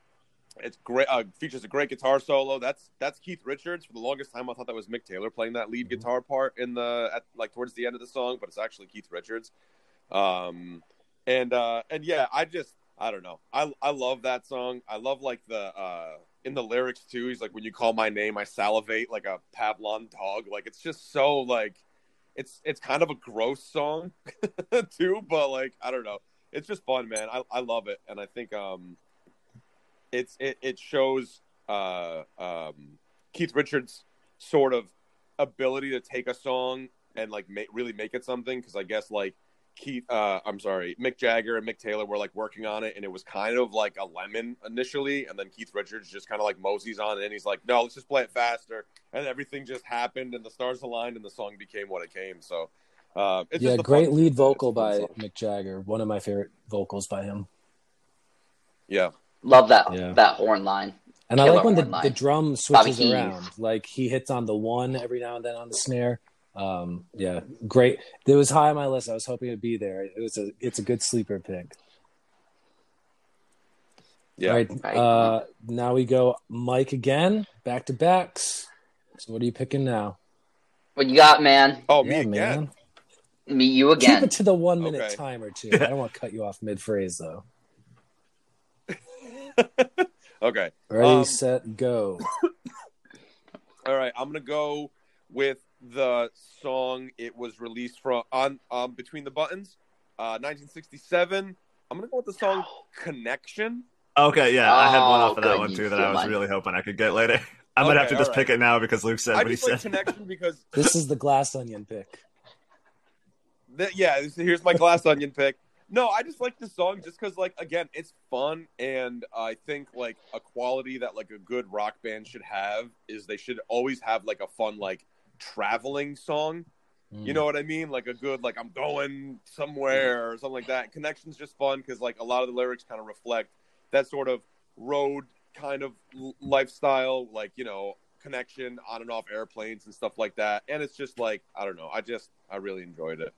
[SPEAKER 1] it's great. Uh, features a great guitar solo. That's that's Keith Richards. For the longest time, I thought that was Mick Taylor playing that lead guitar part in the at like towards the end of the song, but it's actually Keith Richards. Um, and uh, and yeah, I just I don't know. I I love that song. I love like the uh in the lyrics too. He's like, when you call my name, I salivate like a Pavlov dog. Like it's just so like it's it's kind of a gross song too, but like I don't know. It's just fun, man. I I love it, and I think um it's it, it shows uh, um, Keith Richards' sort of ability to take a song and like ma- really make it something. Because I guess like Keith, uh, I'm sorry, Mick Jagger and Mick Taylor were like working on it, and it was kind of like a lemon initially, and then Keith Richards just kind of like moseys on it, and he's like, "No, let's just play it faster," and everything just happened, and the stars aligned, and the song became what it came. So. Uh, it's
[SPEAKER 2] yeah, great lead vocal by
[SPEAKER 1] song.
[SPEAKER 2] Mick Jagger. One of my favorite vocals by him.
[SPEAKER 1] Yeah,
[SPEAKER 3] Love that
[SPEAKER 2] Yeah.
[SPEAKER 3] that horn line.
[SPEAKER 2] And I like when the,
[SPEAKER 3] line.
[SPEAKER 2] the drum switches around. Like he hits on the one every now and then on the snare. Um, yeah, great. It was high on my list. I was hoping it'd be there. It was a it's a good sleeper pick.
[SPEAKER 1] yeah.
[SPEAKER 2] All right.
[SPEAKER 3] Right.
[SPEAKER 2] Uh, now we go Mike again, back to backs. So what are you picking now?
[SPEAKER 3] What you got, man?
[SPEAKER 1] Oh, me again.
[SPEAKER 2] man.
[SPEAKER 3] Meet you again.
[SPEAKER 2] Keep it to the one minute
[SPEAKER 1] Okay.
[SPEAKER 2] timer too. I don't want to cut you off mid phrase though.
[SPEAKER 1] Okay.
[SPEAKER 2] Ready,
[SPEAKER 1] Um,
[SPEAKER 2] set, go.
[SPEAKER 1] All right, I'm gonna go with the song. It was released from on um, Between the Buttons, uh, 1967. I'm gonna go with the song "Connection."
[SPEAKER 4] Okay, yeah, I had one off of that one too that I was
[SPEAKER 3] mine.
[SPEAKER 4] really hoping I could get later. I might have to just
[SPEAKER 1] all
[SPEAKER 4] pick it now because Luke said
[SPEAKER 1] I
[SPEAKER 4] what he
[SPEAKER 1] just like
[SPEAKER 4] said.
[SPEAKER 1] "Connection" because
[SPEAKER 2] This is the glass onion pick.
[SPEAKER 1] th- yeah, here's my glass onion pick. No, I just like the song just because, like, again, it's fun, and I think like a quality that like a good rock band should have is they should always have like a fun like traveling song. You mm. know what I mean? Like a good, like I'm going somewhere or something like that. Connection's just fun because like a lot of the lyrics kind of reflect that sort of road kind of l- lifestyle, like you know, connection on and off airplanes and stuff like that. And it's just like I don't know. I just I really enjoyed it.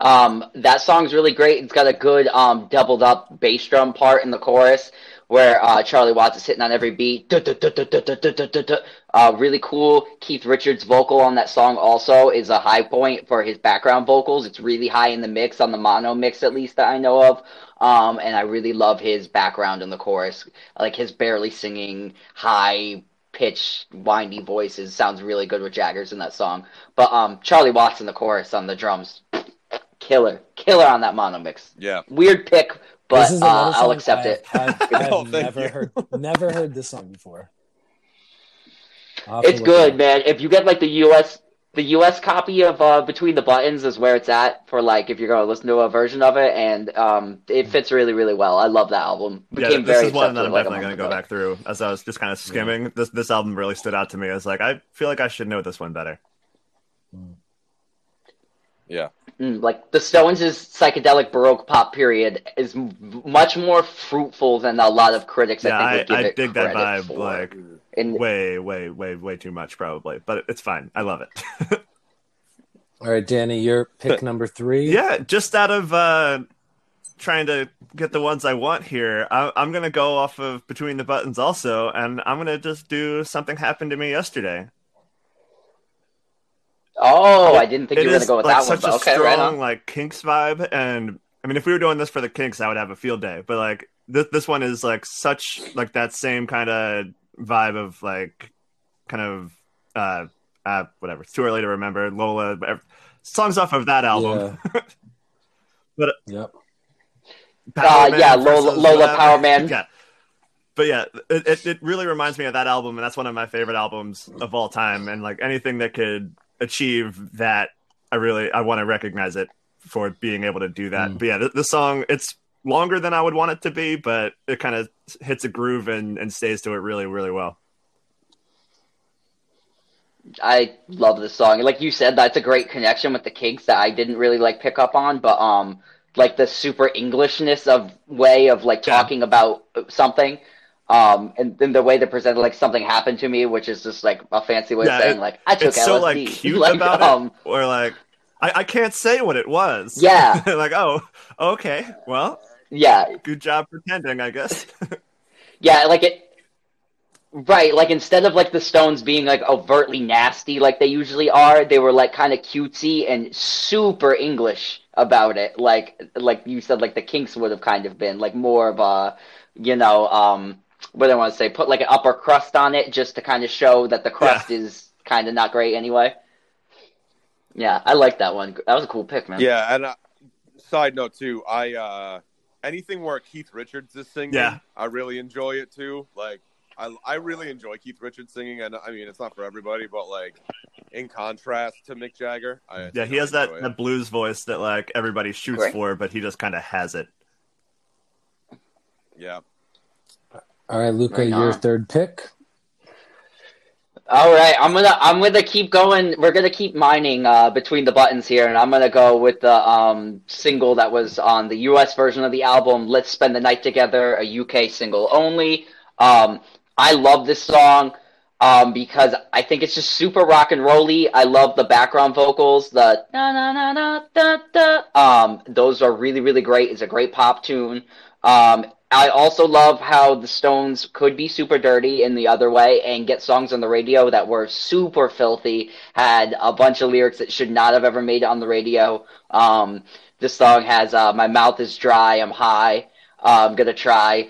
[SPEAKER 3] Um, that song's really great. It's got a good um, doubled up bass drum part in the chorus where uh, Charlie Watts is hitting on every beat. Uh, really cool. Keith Richards' vocal on that song also is a high point for his background vocals. It's really high in the mix, on the mono mix at least that I know of. Um, and I really love his background in the chorus. Like his barely singing, high pitched, windy voices sounds really good with Jaggers in that song. But um, Charlie Watts in the chorus on the drums killer, killer on that mono mix.
[SPEAKER 1] Yeah,
[SPEAKER 3] Weird pick, but uh, I'll accept
[SPEAKER 2] I've-
[SPEAKER 3] it.
[SPEAKER 2] I've, I've never
[SPEAKER 1] you.
[SPEAKER 2] heard never heard this song before. I'll have to
[SPEAKER 3] It's good,
[SPEAKER 2] it
[SPEAKER 3] man. If you get like the US the US copy of uh, Between the Buttons is where it's at for like if you're gonna listen to a version of it, and um, it fits really, really well. I love that album.
[SPEAKER 4] Yeah,
[SPEAKER 3] Became
[SPEAKER 4] this
[SPEAKER 3] very
[SPEAKER 4] is one that
[SPEAKER 3] accepted,
[SPEAKER 4] I'm
[SPEAKER 3] like,
[SPEAKER 4] definitely going to go back through. As I was just kind of skimming, this this album really stood out to me. I was like, I feel like I should know this one better.
[SPEAKER 1] Yeah.
[SPEAKER 3] Mm, like the Stones' psychedelic baroque pop period is m- much more fruitful than a lot of critics
[SPEAKER 4] yeah,
[SPEAKER 3] I think
[SPEAKER 4] I,
[SPEAKER 3] would give
[SPEAKER 4] I
[SPEAKER 3] it
[SPEAKER 4] dig that
[SPEAKER 3] credit
[SPEAKER 4] vibe
[SPEAKER 3] for.
[SPEAKER 4] like
[SPEAKER 3] And
[SPEAKER 4] way, way, way, way too much probably, but it's fine. I love it.
[SPEAKER 2] All right, Danny, your pick number three.
[SPEAKER 4] yeah, just out of uh, trying to get the ones I want here, I, I'm going to go off of Between the Buttons also, and I'm going to just do something happened to me yesterday.
[SPEAKER 3] Oh, I didn't think you were gonna go with
[SPEAKER 4] like
[SPEAKER 3] that one,
[SPEAKER 4] such
[SPEAKER 3] but
[SPEAKER 4] a
[SPEAKER 3] okay,
[SPEAKER 4] strong
[SPEAKER 3] right on.
[SPEAKER 4] like Kinks vibe, and I mean, if we were doing this for the Kinks, I would have a field day. But like this, this one is like such like that same kind of vibe of like kind of uh, uh whatever. It's too early to remember Lola. But ev- songs off of that album.
[SPEAKER 2] Yep.
[SPEAKER 3] Uh,
[SPEAKER 4] Man
[SPEAKER 3] yeah, Lola-
[SPEAKER 4] versus
[SPEAKER 3] Lola
[SPEAKER 4] whatever.
[SPEAKER 3] Power Man.
[SPEAKER 4] Yeah. But yeah, it, it, it really reminds me of that album, and that's one of my favorite albums of all time. And like anything that could achieve that, I really I want to recognize it for being able to do that.
[SPEAKER 2] Mm.
[SPEAKER 4] But yeah, the, the song it's longer than I would want it to be, but it kind of hits a groove and, and stays to it really really well.
[SPEAKER 3] I love this song. Like you said, that's a great connection with the Kinks that I didn't really like pick up on, but um, like the super Englishness of way of like
[SPEAKER 4] Yeah.
[SPEAKER 3] talking about something, um, and then the way they presented like something happened to me, which is just like a fancy way
[SPEAKER 4] Yeah,
[SPEAKER 3] of saying
[SPEAKER 4] it-
[SPEAKER 3] like I took
[SPEAKER 4] It's
[SPEAKER 3] LSD.
[SPEAKER 4] so like cute
[SPEAKER 3] Like,
[SPEAKER 4] about
[SPEAKER 3] um,
[SPEAKER 4] it, or like I, I can't say what it was.
[SPEAKER 3] Yeah.
[SPEAKER 4] like oh okay, well
[SPEAKER 3] Yeah,
[SPEAKER 4] good job pretending, I guess.
[SPEAKER 3] Yeah, like it. Right, like instead of like the Stones being like overtly nasty like they usually are, they were like kind of cutesy and super English about it. Like like you said, like the Kinks would have kind of been like more of a, you know, um, what do I want to say? Put like an upper crust on it just to kind of show that the crust is kind of not great anyway. Yeah, I like that one. That was a cool pick, man.
[SPEAKER 1] Yeah, and uh, side note too, I uh anything where Keith Richards is singing,
[SPEAKER 4] Yeah.
[SPEAKER 1] I really enjoy it too. Like I I really enjoy Keith Richards singing, and I mean it's not for everybody, but like in contrast to Mick Jagger, I
[SPEAKER 4] Yeah, he has that,
[SPEAKER 1] it.
[SPEAKER 4] that blues voice that like everybody shoots
[SPEAKER 3] Right.
[SPEAKER 4] for, but he just kind of has it.
[SPEAKER 1] Yeah,
[SPEAKER 2] All right, Luca,
[SPEAKER 3] Right
[SPEAKER 2] your third pick.
[SPEAKER 3] All right, I'm gonna I'm gonna keep going. We're gonna keep mining uh, between the buttons here, and I'm gonna go with the um, single that was on the U.S. version of the album. Let's spend the night together, a UK single only. Um, I love this song um, because I think it's just super rock and rolly. I love the background vocals, the na na na na da da. Um, those are really really great. It's a great pop tune. Um, I also love how the Stones could be super dirty in the other way and get songs on the radio that were super filthy, had a bunch of lyrics that should not have ever made it on the radio. Um, this song has uh, "My mouth is dry, I'm high, uh, I'm gonna try."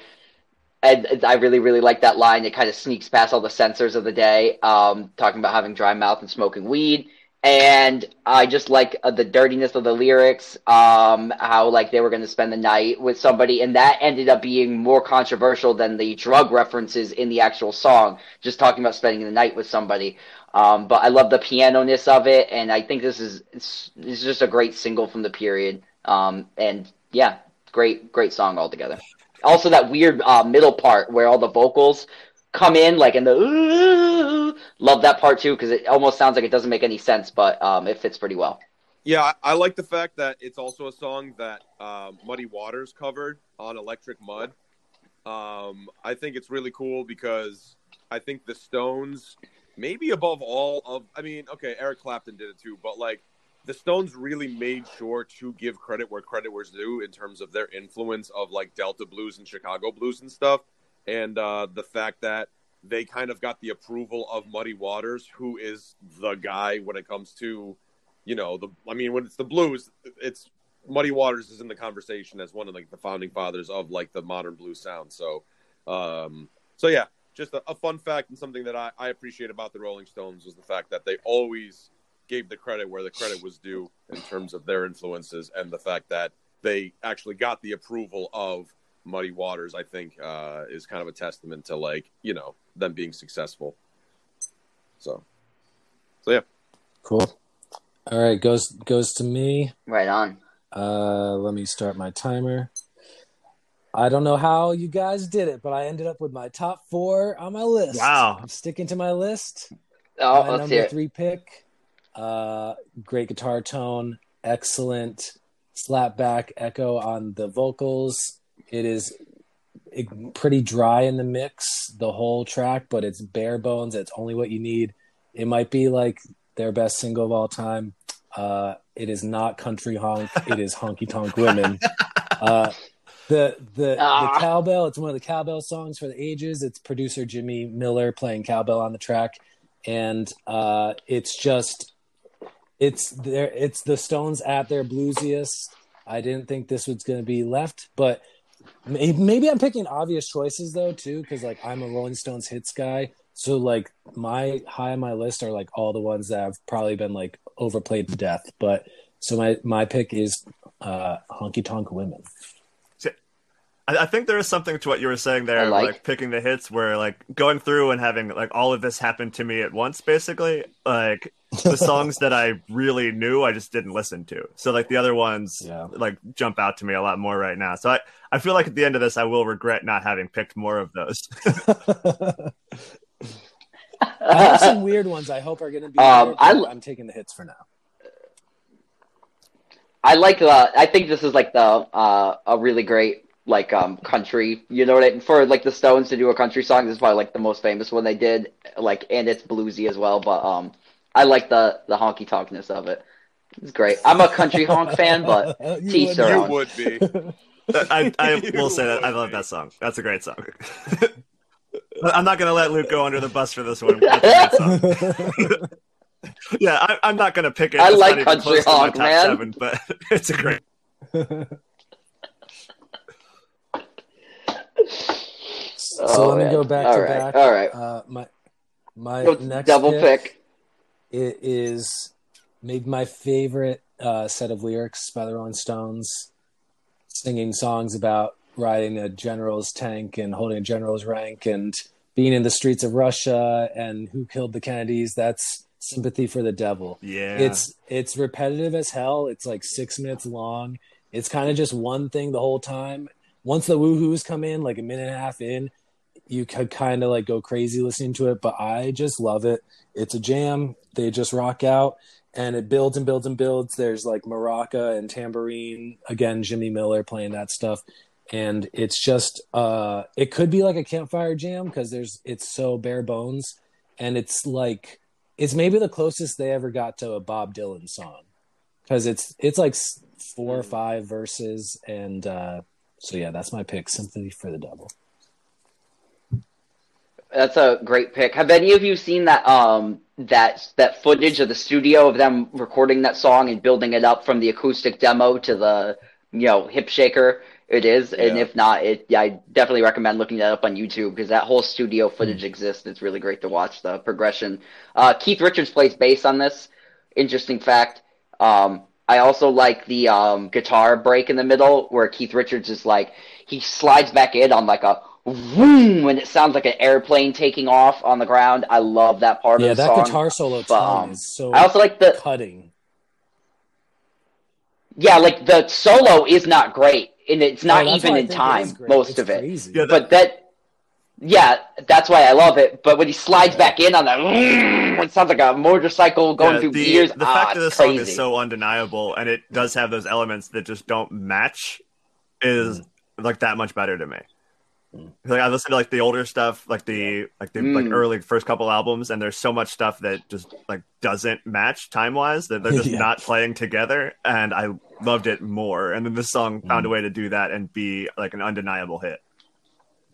[SPEAKER 3] And I really, really like that line. It kind of sneaks past all the censors of the day, um, talking about having dry mouth and smoking weed. And I just like uh, the dirtiness of the lyrics, um, how like they were going to spend the night with somebody, and that ended up being more controversial than the drug references in the actual song. Just talking about spending the night with somebody. Um, but I love the piano ness of it, and I think this is it's, it's just a great single from the period. Um, and yeah, great, great song altogether. Also, that weird uh, middle part where all the vocals come in, like in the ooh, love that part too because it almost sounds like it doesn't make any sense, but um, it fits pretty well.
[SPEAKER 1] yeah. I, like the fact that it's also a song that um, Muddy Waters covered on Electric Mud. Um, I think it's really cool because I think the Stones, maybe above all of, I mean, okay, Eric Clapton did it too, but like the Stones really made sure to give credit where credit was due in terms of their influence of like Delta blues and Chicago blues and stuff, and uh, the fact that they kind of got the approval of Muddy Waters, who is the guy when it comes to, you know, the. I mean, when it's the blues, it's Muddy Waters is in the conversation as one of like the founding fathers of like the modern blues sound. So, um, so yeah, just a, a fun fact and something that I, I appreciate about the Rolling Stones was the fact that they always gave the credit where the credit was due in terms of their influences and the fact that they actually got the approval of Muddy Waters, I think, uh, is kind of a testament to like you know them being successful. So, so yeah,
[SPEAKER 2] Cool. All right, goes goes to me.
[SPEAKER 3] Right on.
[SPEAKER 2] Uh, let me start my timer. I don't know how you guys did it, but I ended up with my top four on my list.
[SPEAKER 4] Wow.
[SPEAKER 2] I'm sticking to my list.
[SPEAKER 3] Oh,
[SPEAKER 2] my number three pick. Uh, great guitar tone, excellent slap back echo on the vocals. It is pretty dry in the mix, the whole track, but it's bare bones. It's only what you need. It might be like their best single of all time. Uh, it is not country honk. It is honky tonk women. Uh, the the
[SPEAKER 3] Ah.
[SPEAKER 2] the cowbell. It's one of the cowbell songs for the ages. It's producer Jimmy Miller playing cowbell on the track, and uh, it's just it's there. It's the Stones at their bluesiest. I didn't think this was going to be left, but may- maybe I'm picking obvious choices though too, because like I'm a Rolling Stones hits guy. So like my high on my list are like all the ones that have probably been like overplayed to death. But so my my pick is uh honky tonk women.
[SPEAKER 4] I, I think there is something to what you were saying there,
[SPEAKER 3] like-
[SPEAKER 4] like. picking the hits, where like going through and having like all of this happen to me at once, basically. Like the songs that I really knew, I just didn't listen to. So like the other ones,
[SPEAKER 2] Yeah.
[SPEAKER 4] like jump out to me a lot more right now. So I, I feel like at the end of this, I will regret not having picked more of those.
[SPEAKER 2] I have some weird ones. I hope are going to be.
[SPEAKER 3] Um,
[SPEAKER 2] weird,
[SPEAKER 3] I,
[SPEAKER 2] I'm taking the hits for now.
[SPEAKER 3] I like uh I think this is like the uh a really great like um country you know what I, for like the Stones to do a country song this is probably like the most famous one they did like and it's bluesy as well but um I like the the honky tonkness of it it's great I'm a country honk fan but
[SPEAKER 2] You
[SPEAKER 3] teach
[SPEAKER 2] would-
[SPEAKER 1] you would be.
[SPEAKER 4] I, I will say that I love that song. That's a great song. I'm not going to let Luke go under the bus for this one. That's a great song. Yeah, I, I'm not going to pick it.
[SPEAKER 3] I
[SPEAKER 4] It's
[SPEAKER 3] like country
[SPEAKER 4] close to my
[SPEAKER 3] honk,
[SPEAKER 4] top
[SPEAKER 3] man.
[SPEAKER 4] Seven, but it's a great.
[SPEAKER 2] so
[SPEAKER 3] Oh,
[SPEAKER 2] let me
[SPEAKER 3] man.
[SPEAKER 2] go back
[SPEAKER 3] All
[SPEAKER 2] to
[SPEAKER 3] right,
[SPEAKER 2] back.
[SPEAKER 3] all right.
[SPEAKER 2] Uh, my my
[SPEAKER 3] Go
[SPEAKER 2] next
[SPEAKER 3] double
[SPEAKER 2] pick,
[SPEAKER 3] pick
[SPEAKER 2] It is maybe my favorite uh, set of lyrics by the Rolling Stones, singing songs about riding a general's tank and holding a general's rank and being in the streets of Russia and who killed the Kennedys. That's sympathy for the devil.
[SPEAKER 4] Yeah,
[SPEAKER 2] It's it's repetitive as hell. It's like six minutes long. It's kind of just one thing the whole time. Once the woohoos come in, like a minute and a half in, you could kind of like go crazy listening to it. But I just love it. It's a jam. They just rock out, and it builds and builds and builds. There's like maraca and tambourine again. Jimmy Miller playing that stuff, and it's just uh, it could be like a campfire jam because there's it's so bare bones, and it's like it's maybe the closest they ever got to a Bob Dylan song because it's it's like four or five verses and uh so yeah that's my pick Symphony for the devil
[SPEAKER 3] That's a great pick. Have any of you seen that um that that footage of the studio of them recording that song and building it up from the acoustic demo to the you know hip shaker it is? And if not, it yeah, I definitely recommend looking that up on YouTube because that whole studio footage exists. It's really great to watch the progression. Uh, Keith Richards plays bass on this. Interesting fact. Um, I also like the um, guitar break in the middle where Keith Richards is like he slides back in on like a vroom when it sounds like an airplane taking off on the ground. I love that part
[SPEAKER 2] yeah
[SPEAKER 3] of the
[SPEAKER 2] that
[SPEAKER 3] song.
[SPEAKER 2] That guitar solo
[SPEAKER 3] but, um,
[SPEAKER 2] is so
[SPEAKER 3] I also like the
[SPEAKER 2] cutting
[SPEAKER 3] yeah, like the solo is not great and it's not
[SPEAKER 2] Oh,
[SPEAKER 3] even in time most
[SPEAKER 2] It's
[SPEAKER 3] of it.
[SPEAKER 2] crazy.
[SPEAKER 4] Yeah,
[SPEAKER 3] But that yeah, that's why I love it. But when he slides back in on that, it sounds like a motorcycle going
[SPEAKER 4] Yeah,
[SPEAKER 3] through
[SPEAKER 4] the,
[SPEAKER 3] gears.
[SPEAKER 4] The
[SPEAKER 3] ah,
[SPEAKER 4] fact that
[SPEAKER 3] it's
[SPEAKER 4] this song is so undeniable and it does have those elements that just don't match is like that much better to me. Like I listen to like the older stuff, like the like the like
[SPEAKER 3] Mm.
[SPEAKER 4] early first couple albums, and there's so much stuff that just like doesn't match time wise that they're just
[SPEAKER 2] Yeah.
[SPEAKER 4] not playing together, and I loved it more. And then this song found a way to do that and be like an undeniable hit.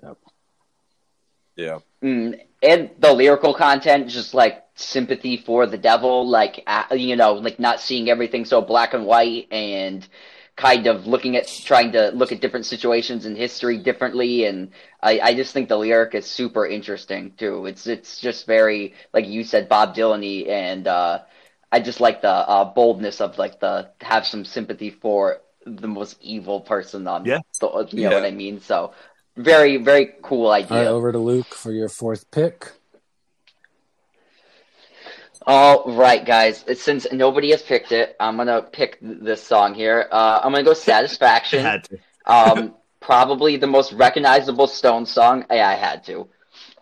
[SPEAKER 4] Yep.
[SPEAKER 1] Yeah.
[SPEAKER 3] Mm, and the lyrical content, just like sympathy for the devil, like uh, you know, like not seeing everything so black and white, and kind of looking at trying to look at different situations in history differently. And I, I just think the lyric is super interesting too. It's it's just very like you said, Bob Dylan-y, and uh, I just like the uh, boldness of like the have some sympathy for the most evil person on
[SPEAKER 4] Yeah.
[SPEAKER 3] the, you know
[SPEAKER 1] Yeah.
[SPEAKER 3] what I mean? So very, very cool
[SPEAKER 2] All right,
[SPEAKER 3] idea.
[SPEAKER 2] over to Luke for your fourth pick.
[SPEAKER 3] All right, guys. Since nobody has picked it, I'm gonna pick this song here. Uh, I'm gonna go "Satisfaction." um, probably the most recognizable Stone song. Yeah, I had to.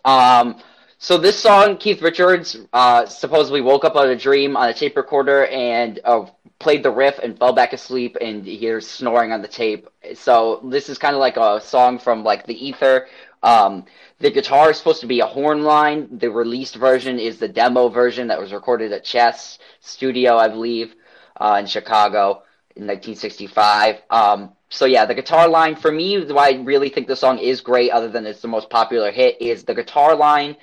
[SPEAKER 3] Um, so this song, Keith Richards uh, supposedly woke up out of a dream on a tape recorder and uh, played the riff and fell back asleep, and he hears snoring on the tape. So this is kind of like a song from like the ether. Um, the guitar is supposed to be a horn line. The released version is the demo version that was recorded at Chess Studio, I believe, uh, in Chicago in 1965. Um, so yeah, the guitar line for me, why I really think the song is great, other than it's the most popular hit, is the guitar line.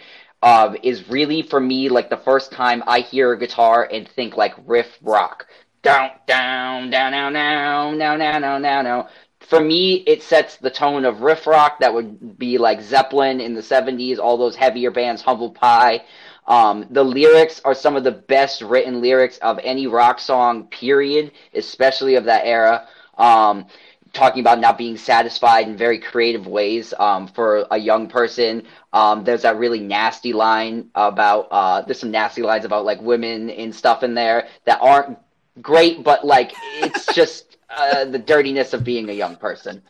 [SPEAKER 3] Um, is really for me like the first time I hear a guitar and think like riff rock. Down, down, down, down, down, down, down, down, down, down. For me, it sets the tone of riff rock that would be like Zeppelin in the 70s, all those heavier bands, Humble Pie. Um, the lyrics are some of the best written lyrics of any rock song, period, especially of that era. Um, talking about not being satisfied in very creative ways um, for a young person. Um, there's that really nasty line about uh, there's some nasty lines about like women and stuff in there that aren't great, but like it's just uh, the dirtiness of being a young person.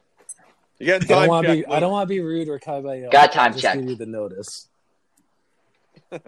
[SPEAKER 1] You getting
[SPEAKER 2] I don't want to
[SPEAKER 1] check,
[SPEAKER 2] be. I don't want to be rude or Caballero.
[SPEAKER 3] Got time
[SPEAKER 2] Just
[SPEAKER 3] check.
[SPEAKER 2] Give you the notice.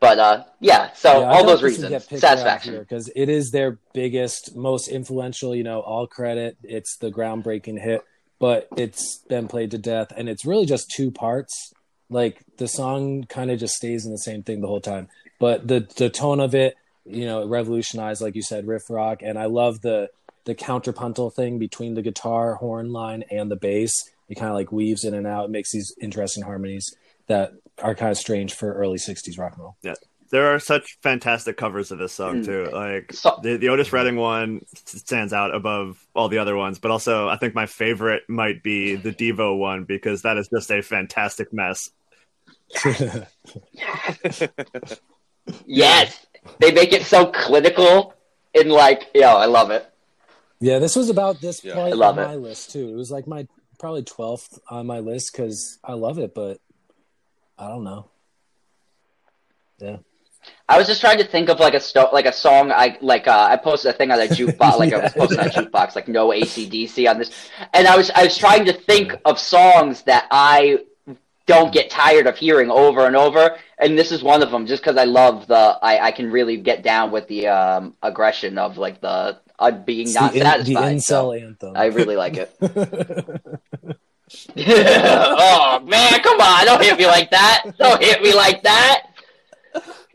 [SPEAKER 3] But uh, yeah, so
[SPEAKER 2] Yeah,
[SPEAKER 3] all those reasons,
[SPEAKER 2] get picked around
[SPEAKER 3] satisfaction.
[SPEAKER 2] because it is their biggest, most influential. You know, all credit. It's the groundbreaking hit, but it's been played to death, and it's really just two parts. Like the song kind of just stays in the same thing the whole time, but the the tone of it, you know, it revolutionized, like you said, riff rock, and I love the the counterpuntal thing between the guitar horn line and the bass. It kind of like weaves in and out. It makes these interesting harmonies that are kind of strange for early '60s rock and roll.
[SPEAKER 4] Yeah, there are such fantastic covers of this song
[SPEAKER 3] Mm.
[SPEAKER 4] too. Like
[SPEAKER 3] So-
[SPEAKER 4] the the Otis Redding one stands out above all the other ones, but also I think my favorite might be the Devo one because that is just a fantastic mess.
[SPEAKER 3] Yes, they make it so clinical and like, yo, I love it.
[SPEAKER 2] Yeah, this was about this
[SPEAKER 1] Yeah.
[SPEAKER 2] point on
[SPEAKER 3] it.
[SPEAKER 2] my list too. It was like my probably twelfth on my list because I love it, but I don't know. Yeah.
[SPEAKER 3] I was just trying to think of like a sto- like a song I like uh, I posted a thing on a jukebox like I was posting on a jukebox like no ACDC on this and I was I was trying to think of songs that I don't get tired of hearing over and over and this is one of them just because I love the I, I can really get down with the um, aggression of like the uh, being
[SPEAKER 2] It's
[SPEAKER 3] not
[SPEAKER 2] the, in, the
[SPEAKER 3] satisfied so
[SPEAKER 2] incel anthem.
[SPEAKER 3] I really like it oh man come on don't hit me like that don't hit me like that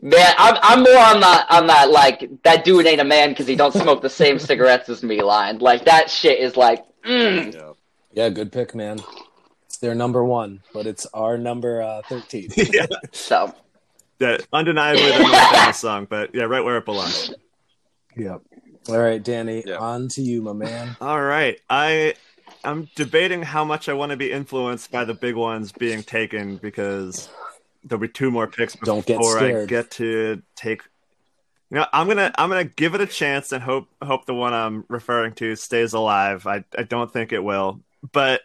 [SPEAKER 3] Man, I'm I'm more on that on that like that dude ain't a man because he don't smoke the same cigarettes as me line. Like that shit is like, mm.
[SPEAKER 1] Yeah.
[SPEAKER 2] yeah, good pick, man. It's their number one, but it's our number uh, thirteen.
[SPEAKER 4] yeah,
[SPEAKER 3] so
[SPEAKER 4] that undeniably the most famous song, but yeah, right where it belongs.
[SPEAKER 2] yep. All right, Danny,
[SPEAKER 1] Yeah.
[SPEAKER 2] on to you, my man.
[SPEAKER 4] All right, I I'm debating how much I want to be influenced by the big ones being taken because there'll be two more picks before
[SPEAKER 2] Don't get
[SPEAKER 4] I get to take. You know, I'm gonna I'm gonna give it a chance and hope hope the one I'm referring to stays alive. I I don't think it will, but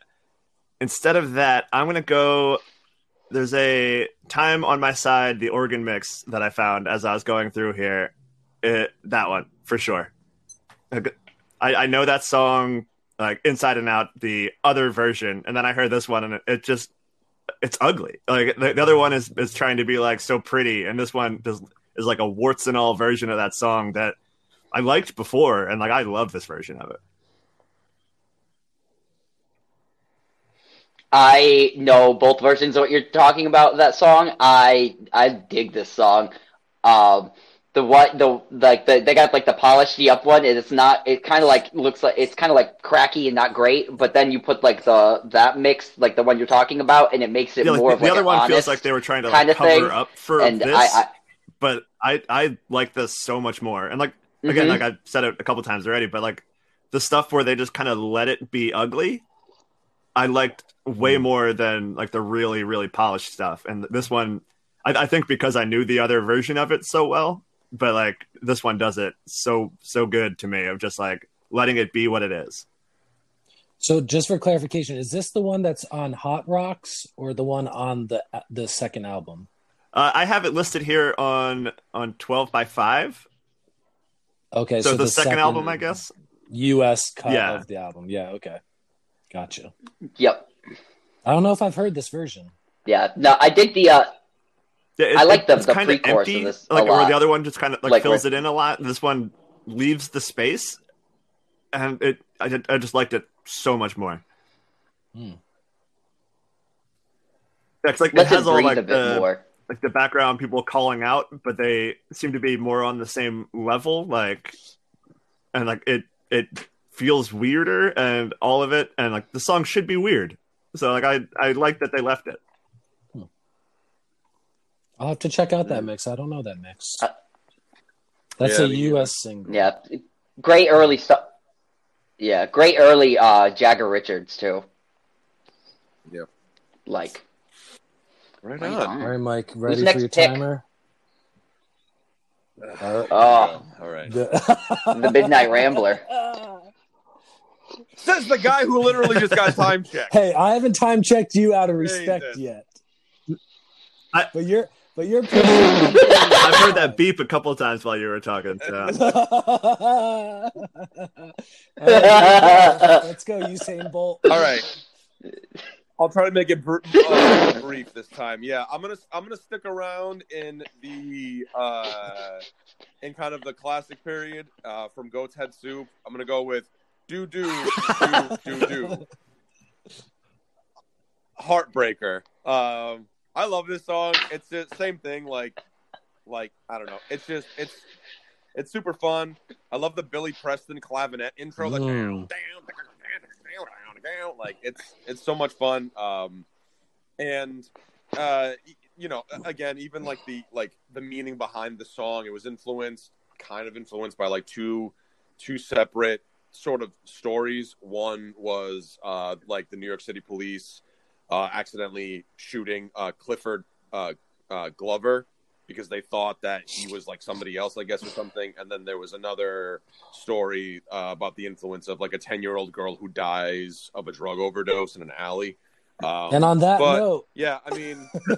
[SPEAKER 4] instead of that, I'm gonna go. There's a time on my side, the organ mix that I found as I was going through here. It, that one for sure. I, I know that song like inside and out, the other version, and then I heard this one, and it, it just it's ugly. Like the, the other one is is trying to be like so pretty, and this one is is like a warts and all version of that song that I liked before, and like I love this version of it.
[SPEAKER 3] I know both versions of what you're talking about. That song, I I dig this song. Um, the what the like the they got like the polished the up one. and It's not. It kind of like looks like it's kind of like cracky and not great. But then you put like the that mix, like the one you're talking about, and it makes it
[SPEAKER 4] Yeah, like,
[SPEAKER 3] more
[SPEAKER 4] the,
[SPEAKER 3] of like
[SPEAKER 4] the other
[SPEAKER 3] an
[SPEAKER 4] one feels like they were trying to
[SPEAKER 3] kind
[SPEAKER 4] like,
[SPEAKER 3] of
[SPEAKER 4] cover
[SPEAKER 3] thing,
[SPEAKER 4] up for
[SPEAKER 3] and
[SPEAKER 4] this,
[SPEAKER 3] I, I
[SPEAKER 4] but I I like this so much more. And like again,
[SPEAKER 3] Mhm.
[SPEAKER 4] like I've said it a couple times already, but like the stuff where they just kind of let it be ugly, I liked way
[SPEAKER 3] Mm-hmm.
[SPEAKER 4] more than like the really really polished stuff. And this one, I, I think because I knew the other version of it so well, but like this one does it so so good to me. Of just like letting it be what it is.
[SPEAKER 2] So, just for clarification, is this the one that's on Hot Rocks or the one on the the second album?
[SPEAKER 4] Uh, I have it listed here on on twelve by five.
[SPEAKER 2] Okay,
[SPEAKER 4] so, so the, the, second, second album, I guess.
[SPEAKER 2] U.S. cut yeah. of the album. Yeah. Okay. Gotcha.
[SPEAKER 3] Yep.
[SPEAKER 2] I don't know if I've heard this version.
[SPEAKER 3] Yeah. No, I dig the. Uh, yeah, it, I like the, the pre-chorus empty, of this
[SPEAKER 4] like, Or the other one just kind of like, like fills it in a lot. This one leaves the space, and it. I, I just liked it so much more. Hmm. Yeah, like Let it has all like the, more. like the background people calling out, but they seem to be more on the same level. Like, and like it it feels weirder and all of it, and like the song should be weird. So like I I like that they left it.
[SPEAKER 2] I'll have to check out that mix. I don't know that mix. Uh, That's yeah, a U.S. single.
[SPEAKER 3] Yeah, great early stuff. Yeah, great early uh, Jagger Richards too.
[SPEAKER 1] Yeah.
[SPEAKER 3] Like.
[SPEAKER 1] Right, on. on.
[SPEAKER 2] All right, Mike. Ready for your pick? timer?
[SPEAKER 3] Uh, oh, all right. the Midnight Rambler.
[SPEAKER 1] Says the guy who literally just got time checked.
[SPEAKER 2] Hey, I haven't time checked you out of respect yet. I, but you're but you're pretty.
[SPEAKER 4] I've heard that beep a couple times while you were talking. So.
[SPEAKER 2] let's go, Usain Bolt.
[SPEAKER 1] All right. I'll try to make it br- uh, brief this time. Yeah, I'm gonna I'm gonna stick around in the uh, in kind of the classic period uh, from Goat's Head Soup. I'm gonna go with do do do do do. Heartbreaker. Um, I love this song. It's the same thing. Like, like I don't know. It's just it's it's super fun. I love the Billy Preston clavinet intro. Like, down, down, down, down, like it's it's so much fun. Um, and uh, you know, again, even like the like the meaning behind the song, it was influenced, kind of influenced by like two two separate sort of stories. One was uh, like the New York City police uh, accidentally shooting uh, Clifford uh, uh, Glover because they thought that he was like somebody else, I guess, or something. And then there was another story uh, about the influence of like a 10 year old girl who dies of a drug overdose in an alley.
[SPEAKER 2] Um, and on that
[SPEAKER 1] but,
[SPEAKER 2] note,
[SPEAKER 1] yeah, I mean,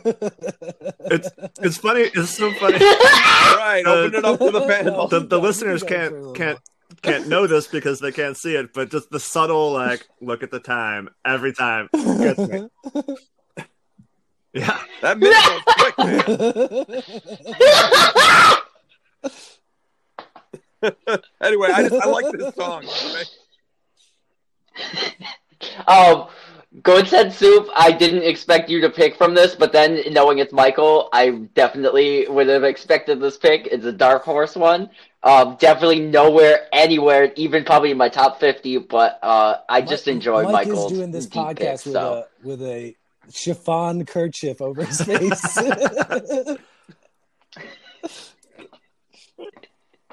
[SPEAKER 4] it's it's funny. It's so funny.
[SPEAKER 1] All right, open it up to the panel.
[SPEAKER 4] The, the listeners can't can't can't know this because they can't see it, but just the subtle like look at the time every time gets me. Yeah,
[SPEAKER 1] that minute was quick, anyway, I just I like this song.
[SPEAKER 3] Um, Goat's Head Soup. I didn't expect you to pick from this, but then knowing it's Michael, I definitely would have expected this pick. It's a dark horse one. Um, definitely nowhere, anywhere, even probably in my top fifty. But uh, I just Mike, enjoy
[SPEAKER 2] Mike
[SPEAKER 3] Michael's
[SPEAKER 2] is doing this podcast pick, with so. a with a chiffon kerchief over his face.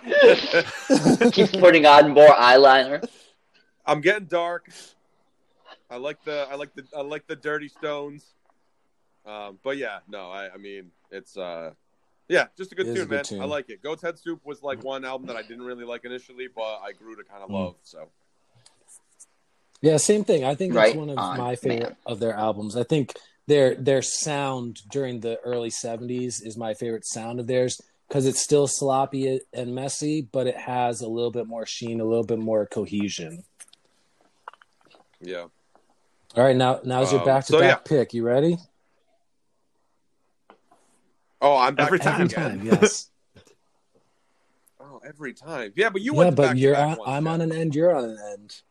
[SPEAKER 3] Keeps putting on more eyeliner.
[SPEAKER 1] I'm getting dark. I like the I like the I like the Dirty Stones. Um, but yeah, no, I, I mean it's uh yeah, just a good tune, a good man. Tune. I like it. Goat's Head Soup was like one album that I didn't really like initially, but I grew to kind of mm. love. So
[SPEAKER 2] yeah, same thing. I think right it's one of on, my favorite man. of their albums. I think their their sound during the early '70s is my favorite sound of theirs because it's still sloppy and messy, but it has a little bit more sheen, a little bit more cohesion.
[SPEAKER 1] Yeah.
[SPEAKER 2] All right, now now's your back to back pick. You ready?
[SPEAKER 1] Oh, I'm back
[SPEAKER 4] every time.
[SPEAKER 2] Every time, yes.
[SPEAKER 1] oh, every time. Yeah, but you
[SPEAKER 2] yeah,
[SPEAKER 1] went.
[SPEAKER 2] but you're on. I'm on an end. You're on an end.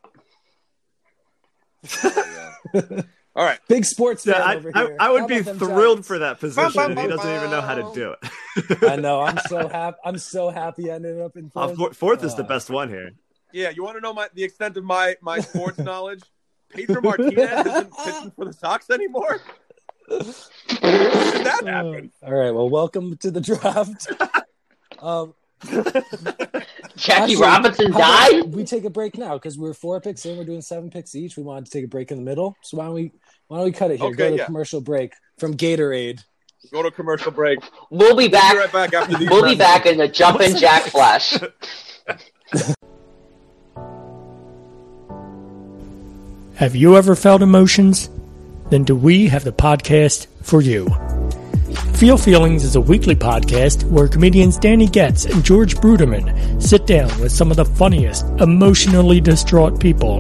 [SPEAKER 1] Oh, yeah. All right,
[SPEAKER 2] big sports fan
[SPEAKER 4] yeah,
[SPEAKER 2] over here.
[SPEAKER 4] I, I would be thrilled for that position. Bum, bum, bum, he doesn't even know how to do
[SPEAKER 2] it. I know. I'm so happy. I'm so happy. I ended up in fourth.
[SPEAKER 4] Uh, fourth is the best one here.
[SPEAKER 1] Yeah, you want to know my the extent of my my sports knowledge? Pedro Martinez isn't pitching for the Sox anymore. How did that happen?
[SPEAKER 2] all right. Well, welcome to the draft. Um,
[SPEAKER 3] Jackie actually, Robinson died.
[SPEAKER 2] We take a break now because we're four picks in. We're doing seven picks each. We wanted to take a break in the middle. So why don't we why don't we cut it here? Okay, Go to yeah. commercial break from Gatorade.
[SPEAKER 1] Go to commercial break.
[SPEAKER 3] We'll be back. We'll be, right back after these we'll be back in the jumping jack flash.
[SPEAKER 5] Have you ever felt emotions? Then do we have the podcast for you? Feel Feelings is a weekly podcast where comedians Danny Getz and George Bruderman sit down with some of the funniest, emotionally distraught people,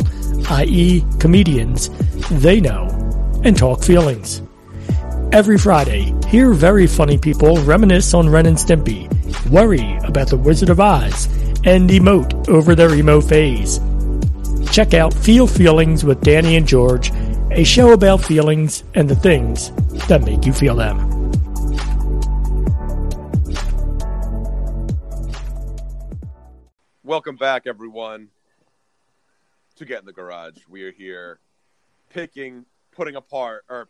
[SPEAKER 5] i.e., comedians, they know, and talk feelings. Every Friday, hear very funny people reminisce on Ren and Stimpy, worry about the Wizard of Oz, and emote over their emo phase. Check out Feel Feelings with Danny and George, a show about feelings and the things that make you feel them.
[SPEAKER 1] Welcome back, everyone, to Get in the Garage. We are here picking, putting apart, or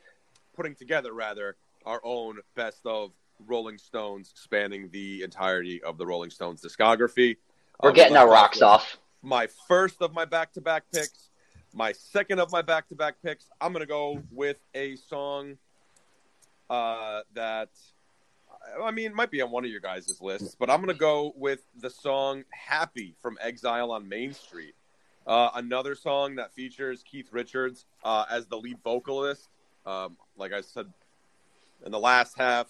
[SPEAKER 1] putting together, rather, our own best of Rolling Stones spanning the entirety of the Rolling Stones discography.
[SPEAKER 3] We're
[SPEAKER 1] Um,
[SPEAKER 3] getting our rocks
[SPEAKER 1] with
[SPEAKER 3] off.
[SPEAKER 1] My first of my back to back picks, my second of my back to back picks. I'm going to go with a song uh, that I mean, might be on one of your guys' lists, but I'm going to go with the song Happy from Exile on Main Street. Uh, another song that features Keith Richards uh, as the lead vocalist. Um, like I said in the last half,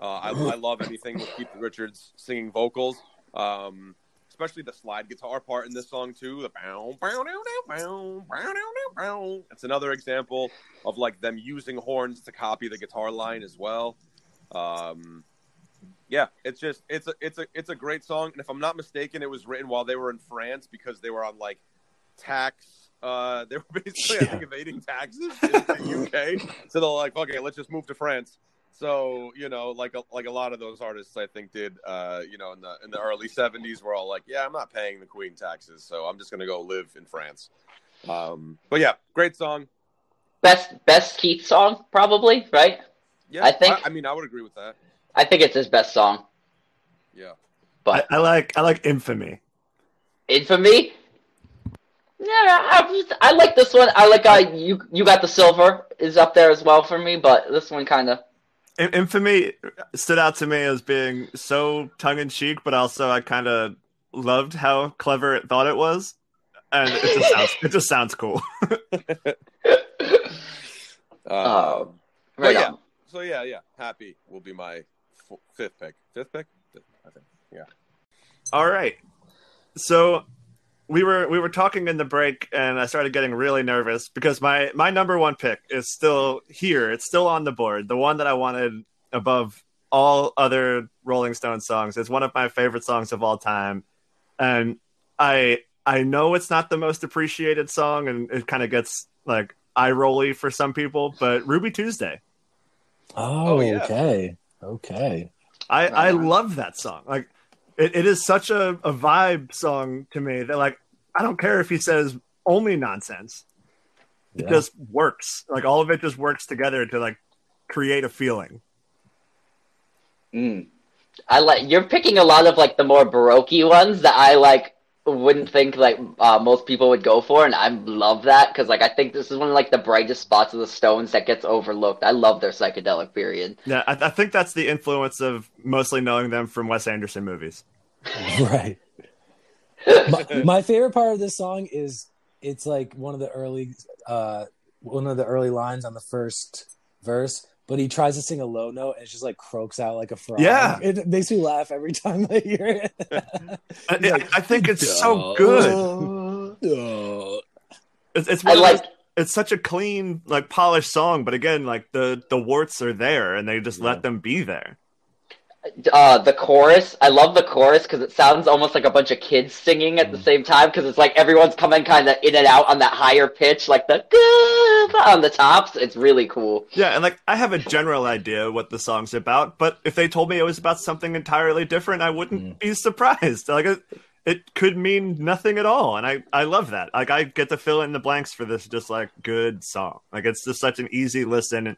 [SPEAKER 1] uh, I, I love anything with Keith Richards singing vocals, um, especially the slide guitar part in this song, too. The bow, bow, bow, bow, bow. It's another example of like them using horns to copy the guitar line as well. Um, yeah, it's just it's a it's a it's a great song, and if I'm not mistaken, it was written while they were in France because they were on like tax. Uh, they were basically I think evading taxes in the UK, so they're like, okay, let's just move to France. So you know, like a, like a lot of those artists, I think did uh, you know in the in the early '70s were all like, yeah, I'm not paying the Queen taxes, so I'm just gonna go live in France. Um, but yeah, great song.
[SPEAKER 3] Best best Keith song, probably, right?
[SPEAKER 1] Yeah,
[SPEAKER 3] I think-
[SPEAKER 1] I, I mean, I would agree with that.
[SPEAKER 3] I think it's his best song.
[SPEAKER 1] Yeah.
[SPEAKER 4] I,
[SPEAKER 3] But
[SPEAKER 4] I like I like Infamy.
[SPEAKER 3] Infamy. Yeah, I, I like this one. I like uh, you. You got the silver is up there as well for me, but this one kind of.
[SPEAKER 4] In- Infamy stood out to me as being so tongue in cheek, but also I kind of loved how clever it thought it was, and it just sounds it just sounds cool.
[SPEAKER 1] Um, But
[SPEAKER 3] Right
[SPEAKER 1] yeah, so yeah, yeah, happy will be my f- fifth pick. Fifth pick, Fifth, I think. Yeah.
[SPEAKER 4] All right. So we were we were talking in the break and I started getting really nervous because my my number one pick is still here. It's still on the board. The one that I wanted above all other Rolling Stone songs. It's one of my favorite songs of all time. And I I know it's not the most appreciated song and it kind of gets like eye rolly for some people, but Ruby Tuesday.
[SPEAKER 2] Oh,
[SPEAKER 1] Oh, yeah.
[SPEAKER 2] okay. Okay.
[SPEAKER 4] I, I love that song. Like it, it is such a, a vibe song to me that like I don't care if he says only nonsense. It
[SPEAKER 2] Yeah.
[SPEAKER 4] just works. Like all of it just works together to like create a feeling.
[SPEAKER 3] Mm. I like you're picking a lot of like the more baroque ones that I like wouldn't think like uh, most people would go for, and I love that because like I think this is one of like the brightest spots of the Stones that gets overlooked. I love their psychedelic period.
[SPEAKER 4] Yeah, I, I think that's the influence of mostly knowing them from Wes Anderson movies.
[SPEAKER 2] right. my, my favorite part of this song is it's like one of the early uh one of the early lines on the first verse but he tries to sing a low note and it just like croaks out like a frog
[SPEAKER 4] Yeah.
[SPEAKER 2] it makes me laugh every time i hear it
[SPEAKER 4] I, I, I think it's so good. It's, it's
[SPEAKER 3] I
[SPEAKER 4] of
[SPEAKER 3] like
[SPEAKER 4] those- it's such a clean, like polished song, but again, like the the warts are there, and they just
[SPEAKER 2] Yeah.
[SPEAKER 4] let them be there.
[SPEAKER 3] Uh, the chorus. I love the chorus because it sounds almost like a bunch of kids singing at the same time because it's like everyone's coming kind of in and out on that higher pitch, like the on the tops. It's really cool.
[SPEAKER 4] Yeah, and like I have a general idea what the song's about, but if they told me it was about something entirely different, I wouldn't be surprised. Like it, it could mean nothing at all, and I I love that. Like I get to fill in the blanks for this just like good song. Like it's just such an easy listen, and,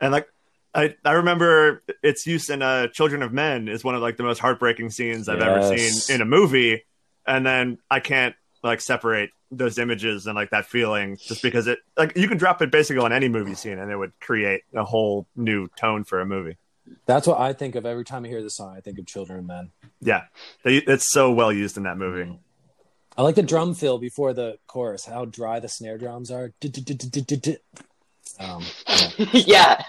[SPEAKER 4] and like I I remember its use in uh, Children of Men is one of like the most heartbreaking scenes I've ever seen in a movie, and then I can't like separate those images and like that feeling just because it like you can drop it basically on any movie scene and it would create a whole new tone for a movie.
[SPEAKER 2] that's what i think of every time i hear the song i think of children of men
[SPEAKER 4] Yeah, they, it's so well used in that movie.
[SPEAKER 2] I like the drum fill before the chorus. How dry the snare drums are. Um, yeah.
[SPEAKER 3] yeah.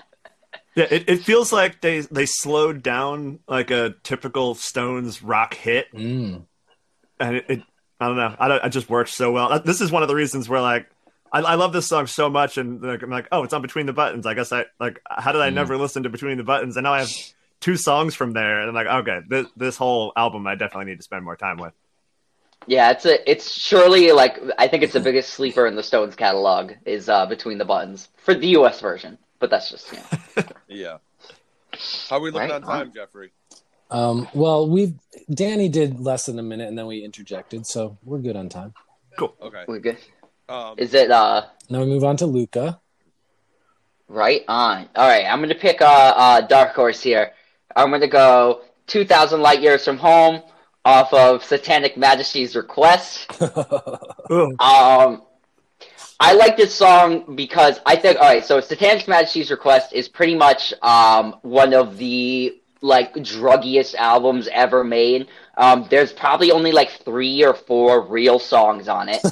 [SPEAKER 4] Yeah, it, it feels like they they slowed down like a typical Stones rock hit,
[SPEAKER 2] Mm.
[SPEAKER 4] and it, it I don't know, I don't, it just works so well. Uh, This is one of the reasons where like I, I love this song so much, and like, I'm like, oh, it's on Between the Buttons. I guess I like how did I
[SPEAKER 2] Mm.
[SPEAKER 4] never listen to Between the Buttons, and now I have two songs from there, and I'm like, okay, this this whole album I definitely need to spend more time with.
[SPEAKER 3] Yeah, it's a it's surely like I think it's the biggest sleeper in the Stones catalog is uh, Between the Buttons for the US version. But that's just you know.
[SPEAKER 1] Yeah. How are we looking
[SPEAKER 3] Right
[SPEAKER 1] on time, Jeffrey?
[SPEAKER 2] Um, well, we Danny did less than a minute, and then we interjected, so we're good on time. Cool.
[SPEAKER 1] Okay.
[SPEAKER 3] we're good.
[SPEAKER 1] Um,
[SPEAKER 3] Is it uh
[SPEAKER 2] Now we move on to Luca.
[SPEAKER 3] right on? All right, I'm gonna pick a uh, uh, dark horse here. I'm gonna go 2,000 light years from home off of Satanic Majesties request. Um, I like this song because I think all right. So Satanic Majesties Request is pretty much um one of the like druggiest albums ever made. Um, there's probably only like three or four real songs on it.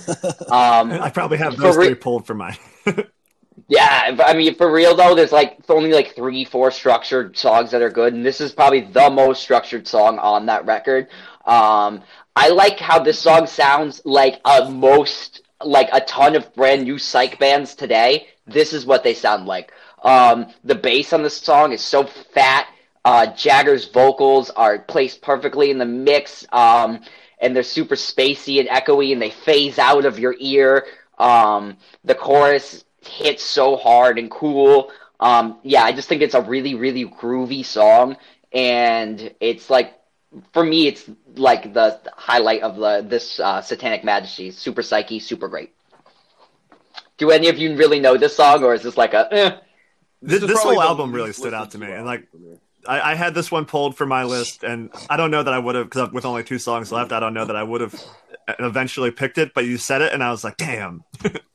[SPEAKER 3] Um,
[SPEAKER 4] I probably have
[SPEAKER 3] For
[SPEAKER 4] those
[SPEAKER 3] re-
[SPEAKER 4] three pulled for mine.
[SPEAKER 3] yeah, I mean, for real though, there's like only like three, four structured songs that are good, and this is probably the most structured song on that record. Um, I like how this song sounds like a most like a ton of brand new psych bands today. This is what they sound like. Um, the bass on this song is so fat. Uh, Jagger's vocals are placed perfectly in the mix, um, and they're super spacey and echoey, and they phase out of your ear. Um, the chorus hits so hard and cool. Um, yeah, I just think it's a really, really groovy song, and it's like, for me, it's like the highlight of the this uh, Satanic Majesty. Super psyche, super great. Do any of you really know this song, or is this like a? Eh?
[SPEAKER 4] This,
[SPEAKER 1] is
[SPEAKER 4] this whole album really stood out to me, and like. I, I had this one pulled for my list, and I don't know that I would have because with only two songs left, I don't know that I would have eventually picked it. But you said it, and I was like, damn.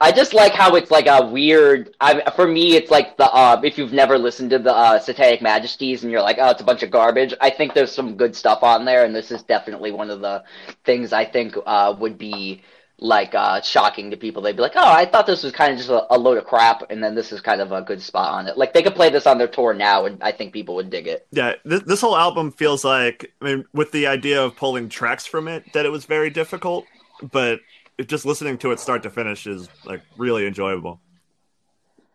[SPEAKER 3] I just like how it's like a weird. I, for me, it's like the uh, if you've never listened to the uh, Satanic Majesties and you're like, oh, it's a bunch of garbage. I think there's some good stuff on there, and this is definitely one of the things I think uh, would be like uh, shocking to people. They'd be like, oh, I thought this was kind of just a, a load of crap, and then this is kind of a good spot on it. Like they could play this on their tour now, and I think people would dig it.
[SPEAKER 4] Yeah, this, this whole album feels like, I mean, with the idea of pulling tracks from it, that it was very difficult, but just listening to it start to finish is like really enjoyable.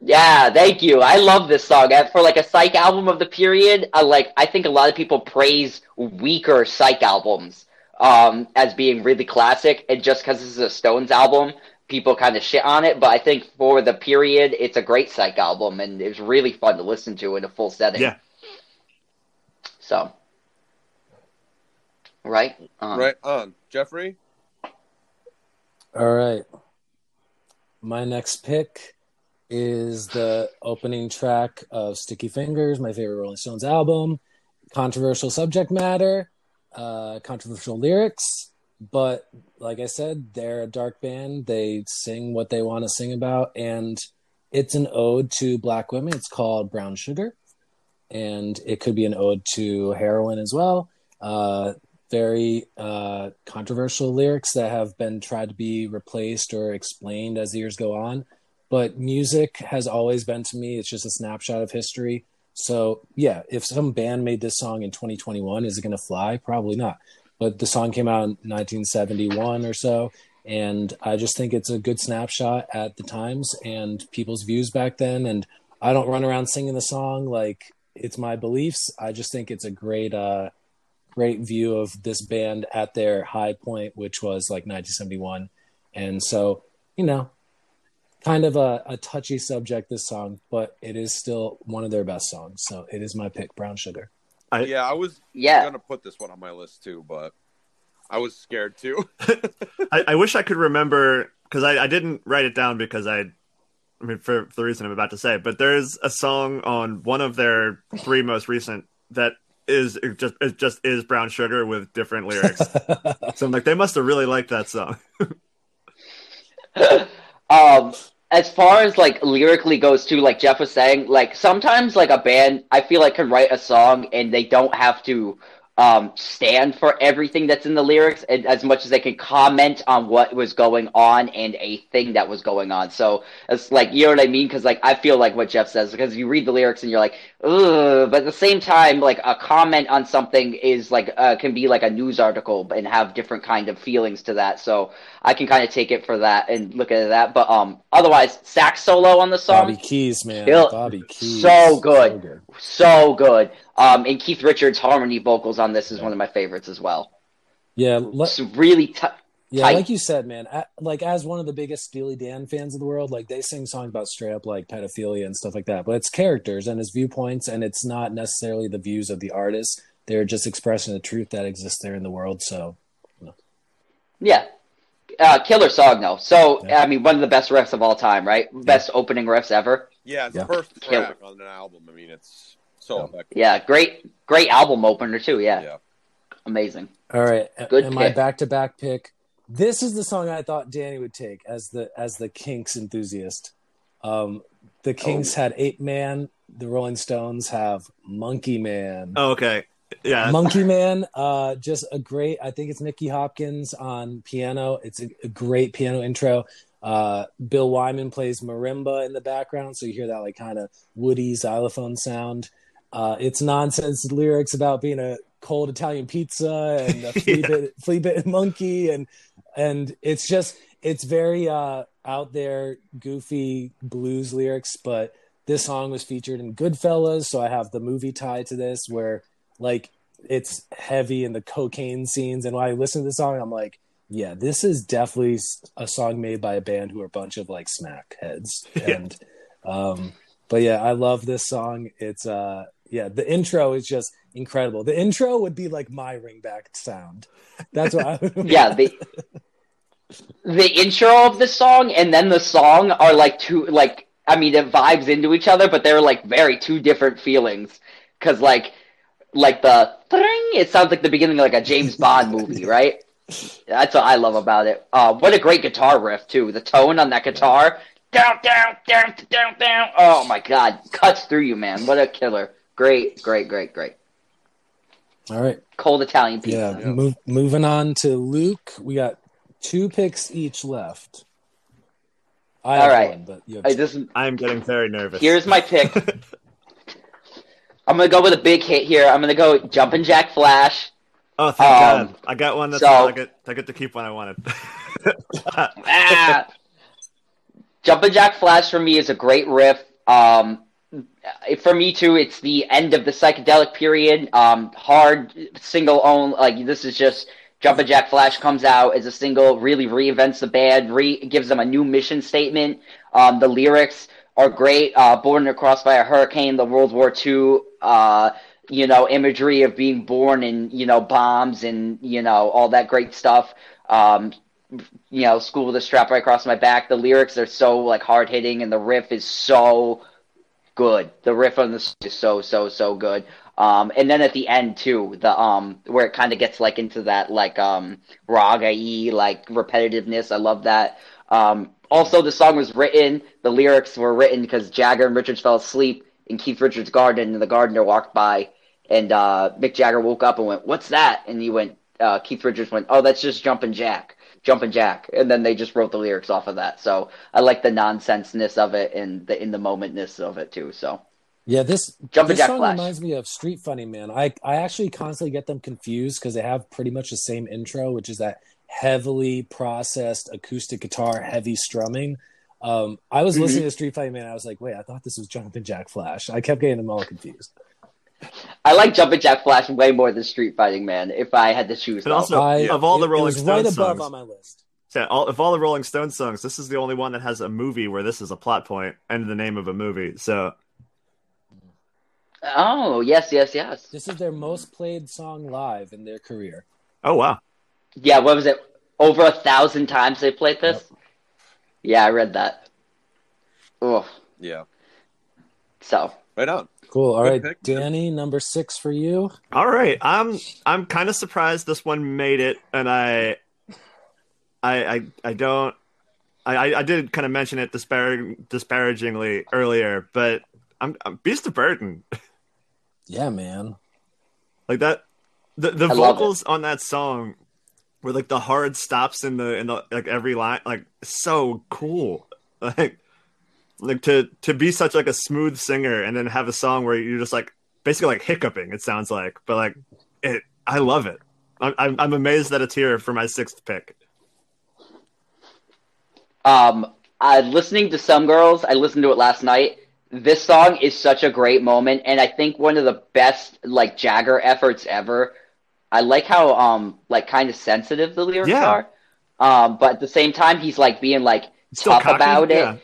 [SPEAKER 3] Yeah, thank you. I love this song. And For like a psych album of the period, I like I think a lot of people praise weaker psych albums um, as being really classic, and just because this is a Stones album, people kind of shit on it. But I think for the period, it's a great psych album, and it's really fun to listen to in a full setting.
[SPEAKER 4] Yeah.
[SPEAKER 3] So, right, um,
[SPEAKER 1] Right on, Jeffrey.
[SPEAKER 2] All right. My next pick is the opening track of Sticky Fingers, my favorite Rolling Stones album. Controversial subject matter, uh, controversial lyrics, but like I said, they're a dark band. They sing what they want to sing about, and it's an ode to black women. It's called Brown Sugar, and it could be an ode to heroin as well. Uh, very uh, controversial lyrics that have been tried to be replaced or explained as years go on. But music has always been to me, it's just a snapshot of history. So, yeah, if some band made this song in 2021, is it going to fly? Probably not. But the song came out in 1971 or so. And I just think it's a good snapshot at the times and people's views back then. And I don't run around singing the song like it's my beliefs. I just think it's a great, uh, great view of this band at their high point, which was like 1971. And so, you know, kind of a, a touchy subject, this song, but it is still one of their best songs. So it is my pick, Brown Sugar.
[SPEAKER 4] I-
[SPEAKER 1] yeah, I was
[SPEAKER 3] yeah.
[SPEAKER 1] gonna put this one on my list too, but I was scared too.
[SPEAKER 4] I, I wish I could remember because I, I didn't write it down because I, I mean, for, for the reason I'm about to say, but there's a song on one of their three most recent that is it just it just is brown sugar with different lyrics. so I'm like, they must have really liked that song.
[SPEAKER 3] um as far as like lyrically goes too like jeff was saying like sometimes like a band i feel like can write a song and they don't have to um, stand for everything that's in the lyrics and as much as they can comment on what was going on and a thing that was going on. So it's like, you know what I mean? Cause like, I feel like what Jeff says, because you read the lyrics and you're like, ugh, but at the same time, like a comment on something is like, uh, can be like a news article and have different kind of feelings to that. So I can kind of take it for that and look at that. But, um, otherwise sax solo on the song.
[SPEAKER 2] Bobby Keys, man. Bobby Keys.
[SPEAKER 3] So good.
[SPEAKER 2] So good.
[SPEAKER 3] So good. Um, and Keith Richards' harmony vocals on this is one of my favorites as well.
[SPEAKER 2] Yeah, le-
[SPEAKER 3] It's really t-
[SPEAKER 2] Yeah,
[SPEAKER 3] tight.
[SPEAKER 2] like you said, man. a- Like as one of the biggest Steely Dan fans of the world, like they sing songs about straight up like pedophilia and stuff like that. But it's characters and it's viewpoints, and it's not necessarily the views of the artist. They're just expressing the truth that exists there in the world. So
[SPEAKER 3] yeah. Uh, killer song though. So
[SPEAKER 2] Yeah.
[SPEAKER 3] I mean, one of the best riffs of all time, right? Best opening riffs ever.
[SPEAKER 1] Yeah, it's
[SPEAKER 2] Yeah.
[SPEAKER 1] the first
[SPEAKER 3] Kill
[SPEAKER 1] track on an album. I mean, it's so
[SPEAKER 2] Yeah.
[SPEAKER 3] great, great album opener too. Yeah,
[SPEAKER 1] Yeah.
[SPEAKER 3] amazing.
[SPEAKER 2] all right,
[SPEAKER 3] Good
[SPEAKER 2] and my back to back pick. This is the song I thought Danny would take as the as the Kinks enthusiast. Um, the Kinks
[SPEAKER 3] Oh.
[SPEAKER 2] had Ape Man. The Rolling Stones have Monkey Man.
[SPEAKER 4] Oh, okay. Yeah.
[SPEAKER 2] Monkey Man, uh, just a great. I think it's Nicky Hopkins on piano. It's a, a great piano intro. Uh, Bill Wyman plays marimba in the background, so you hear that like kind of woody xylophone sound. Uh, it's nonsense lyrics about being a cold Italian pizza and a flea
[SPEAKER 4] Yeah.
[SPEAKER 2] bit flea bitten monkey, and and it's just it's very uh, out there, goofy blues lyrics. But this song was featured in Goodfellas, so I have the movie tied to this where like it's heavy in the cocaine scenes. And when i listen to the song i'm like yeah this is definitely a song made by a band who are a bunch of like smack heads. And um but yeah i love this song. It's uh yeah the intro is just incredible the intro would be like my ringback sound that's what i would
[SPEAKER 3] Yeah, the the intro of the song and then the song are like two like I mean it vibes into each other, but they're like very two different feelings. Cause like like the it sounds like the beginning of like a James Bond movie, right? That's what I love about it. Uh, what a great guitar riff too. The tone on that guitar, down, down, down, down, down. Oh my god, cuts through you, man. What a killer! Great, great, great, great.
[SPEAKER 2] all right
[SPEAKER 3] Cold Italian
[SPEAKER 2] people.
[SPEAKER 3] yeah.
[SPEAKER 2] Move, moving on to luke we got two picks each left i
[SPEAKER 3] All
[SPEAKER 2] have
[SPEAKER 3] right.
[SPEAKER 2] one but you have
[SPEAKER 3] I
[SPEAKER 2] two.
[SPEAKER 3] just
[SPEAKER 4] I'm getting very nervous.
[SPEAKER 3] Here's my pick. I'm gonna go with a big hit here. I'm gonna go Jumpin' Jack Flash.
[SPEAKER 4] oh, thank
[SPEAKER 3] um,
[SPEAKER 4] God. I got one that's
[SPEAKER 3] so-
[SPEAKER 4] I get I get to keep one I wanted.
[SPEAKER 3] Ah! Jumpin' Jack Flash for me is a great riff. Um, for me too, it's the end of the psychedelic period. Um, hard single own like this is just Jumpin' Jack Flash comes out as a single, really reinvents the band, re gives them a new mission statement. Um, the lyrics are great. Uh, Born by a Hurricane, the World War II, uh, you know, imagery of being born in, you know, bombs and, you know, all that great stuff. Um, you know, school with a strap right across my back. The lyrics are so like hard hitting, and the riff is so good. The riff on this is so so so good. Um, and then at the end too, the um where it kind of gets like into that like um raga y like repetitiveness. I love that. Um, also, the song was written. The lyrics were written because Jagger and Richards fell asleep in Keith Richards' garden, and the gardener walked by, and uh, Mick Jagger woke up and went, "What's that?" And he went. Uh, Keith Richards went, "Oh, that's just Jumpin' Jack." Jumpin' Jack, and then they just wrote the lyrics off of that. So I like the nonsenseness of it and the in the momentness of it too. So
[SPEAKER 2] Yeah, this
[SPEAKER 3] Jumpin'
[SPEAKER 2] this
[SPEAKER 3] Jack
[SPEAKER 2] song
[SPEAKER 3] Flash.
[SPEAKER 2] reminds me of Street Fighting Man. I I actually constantly get them confused because they have pretty much the same intro, which is that heavily processed acoustic guitar, heavy strumming. Um, I was
[SPEAKER 3] Mhm.
[SPEAKER 2] listening to Street Fighting Man. I was like, wait, I thought this was Jumpin' Jack Flash. I kept getting them all confused.
[SPEAKER 3] I like Jumpin' Jack Flash way more than Street Fighting Man. If I had to choose,
[SPEAKER 4] But also,
[SPEAKER 2] I-
[SPEAKER 4] of all the
[SPEAKER 2] it- it
[SPEAKER 4] Rolling
[SPEAKER 2] was right above
[SPEAKER 4] songs,
[SPEAKER 2] on my list.
[SPEAKER 4] yeah, all, of all the Rolling Stones songs, this is the only one that has a movie where this is a plot point and the name of a movie. So
[SPEAKER 3] oh yes, yes, yes.
[SPEAKER 2] This is their most played song live in their career.
[SPEAKER 4] Oh wow.
[SPEAKER 3] Yeah, what was it? Over a thousand times they played this. Yeah, I read that. Oh,
[SPEAKER 1] Yeah.
[SPEAKER 3] so
[SPEAKER 1] Right on.
[SPEAKER 2] Cool. All
[SPEAKER 1] Good
[SPEAKER 2] right,
[SPEAKER 1] pick.
[SPEAKER 2] Danny, number six for you.
[SPEAKER 4] All right. I'm I'm kind of surprised this one made it and I I I, I don't I, I- I did kind of mention it disparag- disparagingly earlier, but I'm, I'm Beast of Burden.
[SPEAKER 2] Yeah, man.
[SPEAKER 4] like that The the
[SPEAKER 3] I
[SPEAKER 4] vocals on that song were like the hard stops in the in the like every line like so cool. Like like to to be such like a smooth singer and then have a song where you're just like basically like hiccuping it sounds like but like it i love it i'm i'm, amazed that it's here for my sixth pick
[SPEAKER 3] Um, I listening to some girls. I listened to it last night. This song is such a great moment, and I think one of the best like Jagger efforts ever. I like how um like kind of sensitive the lyrics
[SPEAKER 4] Yeah.
[SPEAKER 3] are, um, but at the same time he's like being like
[SPEAKER 4] Still
[SPEAKER 3] tough
[SPEAKER 4] cocky,
[SPEAKER 3] about it.
[SPEAKER 4] yeah.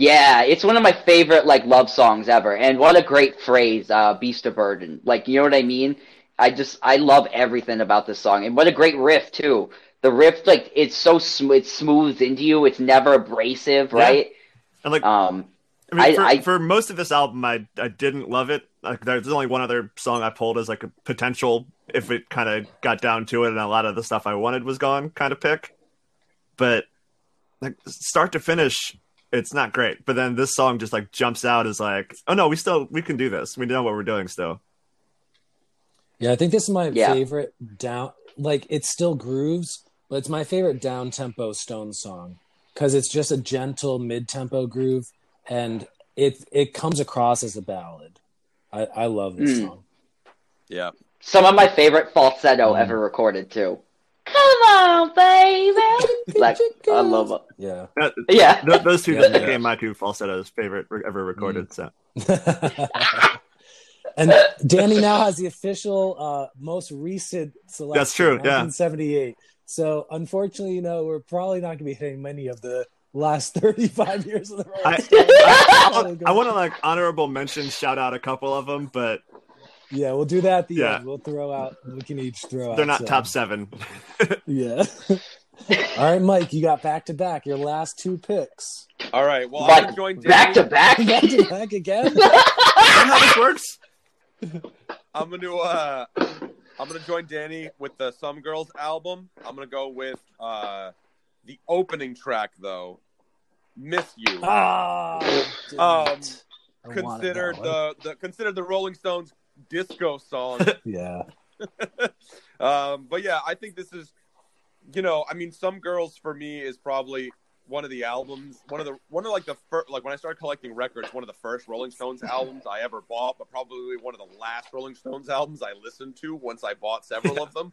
[SPEAKER 3] Yeah, it's one of my favorite like love songs ever, and what a great phrase, uh, "Beast of Burden." Like, you know what I mean? I just I love everything about this song, and what a great riff too. The riff, like, it's so sm- it's smooth into you. It's never abrasive,
[SPEAKER 4] Yeah.
[SPEAKER 3] right?
[SPEAKER 4] and like
[SPEAKER 3] Um,
[SPEAKER 4] I mean,
[SPEAKER 3] I-
[SPEAKER 4] for,
[SPEAKER 3] I-
[SPEAKER 4] for most of this album, I I didn't love it. Like, there's only one other song I pulled as like a potential if it kind of got down to it, and a lot of the stuff I wanted was gone, kind of pick. But like start to finish, it's not great. But then this song just like jumps out as like, oh no, we still we can do this. We know what we're doing still.
[SPEAKER 2] Yeah, I think this is my
[SPEAKER 3] Yeah.
[SPEAKER 2] favorite down. Like it still grooves, but it's my favorite down tempo Stone song because it's just a gentle mid tempo groove, and it it comes across as a ballad. I, I love this
[SPEAKER 3] Mm.
[SPEAKER 2] song.
[SPEAKER 1] Yeah.
[SPEAKER 3] some of my favorite falsetto
[SPEAKER 2] Mm.
[SPEAKER 3] ever recorded too. Come on, baby. like, I love it.
[SPEAKER 2] Yeah.
[SPEAKER 4] That-
[SPEAKER 3] Yeah.
[SPEAKER 4] th- those two
[SPEAKER 2] Yeah,
[SPEAKER 4] just
[SPEAKER 2] yeah.
[SPEAKER 4] became my two falsettos favorite re- ever recorded. So
[SPEAKER 2] and Danny now has the official uh, most recent selection.
[SPEAKER 4] That's true, yeah.
[SPEAKER 2] 1978. So unfortunately, you know, we're probably not going to be hitting many of the last 35 years of the Rolling
[SPEAKER 4] I,
[SPEAKER 2] Stones.
[SPEAKER 4] I, I, want to like honorable mention, shout out a couple of them, but
[SPEAKER 2] Yeah, we'll do that at the
[SPEAKER 4] Yeah.
[SPEAKER 2] end. We'll throw out. We can each throw out.
[SPEAKER 4] they're not
[SPEAKER 2] some.
[SPEAKER 4] top seven.
[SPEAKER 2] Yeah. All right, Mike, you got back to back. Your last two picks.
[SPEAKER 1] All right. Well, I'm gonna join
[SPEAKER 3] back to back.
[SPEAKER 2] back to back again.
[SPEAKER 4] Is that how this works?
[SPEAKER 1] I'm gonna uh, I'm gonna join Danny with the Some Girls album. I'm gonna go with uh, the opening track though, "Miss You."
[SPEAKER 2] Ah,
[SPEAKER 1] Um,
[SPEAKER 2] damn it. I wanted
[SPEAKER 1] considered the, the considered the Rolling Stones disco song.
[SPEAKER 2] yeah.
[SPEAKER 1] um, but yeah, I think this is, you know, I mean, some girls for me is probably one of the albums, one of the one of like the first, like when I started collecting records, one of the first Rolling Stones albums I ever bought, but probably one of the last Rolling Stones albums I listened to once I bought several of them.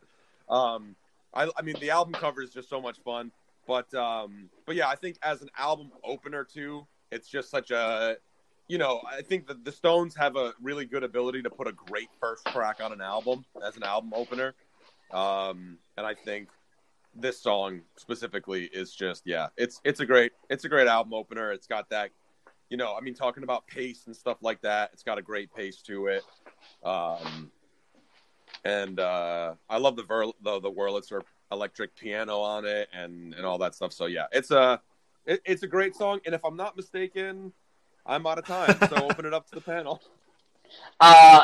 [SPEAKER 1] Um, I, I mean, the album cover is just so much fun, but um, but yeah, I think as an album opener too, it's just such a you know, I think that the Stones have a really good ability to put a great first track on an album as an album opener. Um, and I think this song specifically is just yeah, it's it's a great it's a great album opener. It's got that you know, I mean talking about pace and stuff like that, it's got a great pace to it. Um and uh I love the ver- the the Wurlitzer electric piano on it and and all that stuff. So yeah, it's a it, it's a great song and if I'm not mistaken, I'm out of time, so open it up to the panel.
[SPEAKER 3] Uh,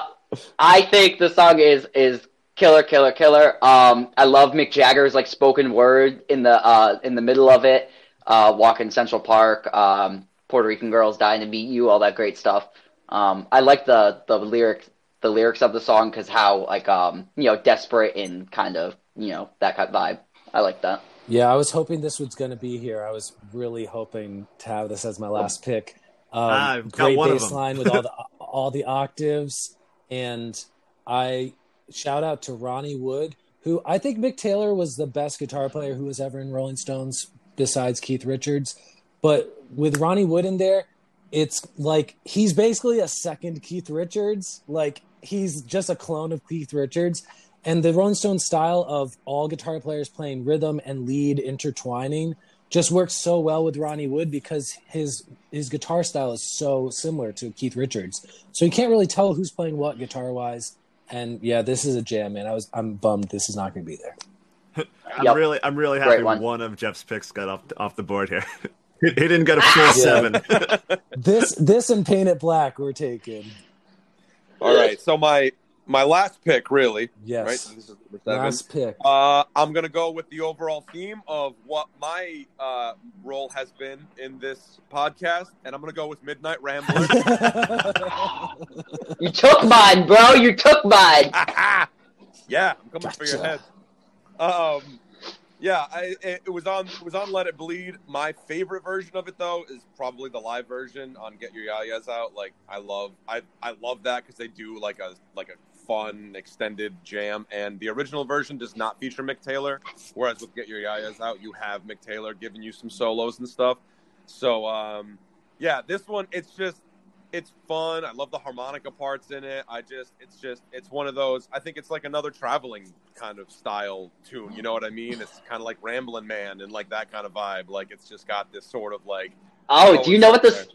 [SPEAKER 3] I think the song is is killer, killer, killer. Um, I love Mick Jagger's like spoken word in the uh in the middle of it. Uh, walk in Central Park. Um, Puerto Rican girls dying to meet you. All that great stuff. Um, I like the the lyrics the lyrics of the song because how like um you know desperate and kind of you know that kind of vibe. I like that.
[SPEAKER 2] Yeah, I was hoping this was going to be here. I was really hoping to have this as my last pick. Um,
[SPEAKER 4] got
[SPEAKER 2] great
[SPEAKER 4] one of
[SPEAKER 2] bass
[SPEAKER 4] them.
[SPEAKER 2] line with all the all the octaves, and I shout out to Ronnie Wood, who I think Mick Taylor was the best guitar player who was ever in Rolling Stones besides Keith Richards. But with Ronnie Wood in there, it's like he's basically a second Keith Richards. Like he's just a clone of Keith Richards. And the Rolling Stones style of all guitar players playing rhythm and lead intertwining just works so well with Ronnie Wood because his his guitar style is so similar to Keith Richards. So you can't really tell who's playing what guitar wise. And yeah, this is a jam, man. I was I'm bummed this is not going to be there.
[SPEAKER 4] I'm
[SPEAKER 3] Yep.
[SPEAKER 4] really, I'm really happy
[SPEAKER 3] one.
[SPEAKER 4] one of Jeff's picks got off off the board here. he, he didn't get a ah! full seven.
[SPEAKER 2] This this and Paint It Black were taken.
[SPEAKER 1] All right, so my my last pick, really,
[SPEAKER 2] Yes.
[SPEAKER 1] right? This is number seven.
[SPEAKER 2] Last pick.
[SPEAKER 1] Uh, I'm gonna go with the overall theme of what my uh, role has been in this podcast, and I'm gonna go with Midnight Rambler.
[SPEAKER 3] You took mine, bro. You took mine.
[SPEAKER 1] Yeah, I'm coming for your head. Um, yeah, I, it, it was on it was on Let It Bleed. My favorite version of it though is probably the live version on Get Your Yayas Out. Like I love I I love that because they do like a like a fun extended jam, and the original version does not feature Mick Taylor. Whereas with Get Your Yayas Out, you have Mick Taylor giving you some solos and stuff. So um, yeah, this one it's just it's fun. I love the harmonica parts in it. I just, it's just, it's one of those. I think it's like another traveling kind of style tune. You know what I mean? It's kind of like Ramblin' Man and like that kind of vibe. Like it's just got this sort of like.
[SPEAKER 3] Oh, do you know what this?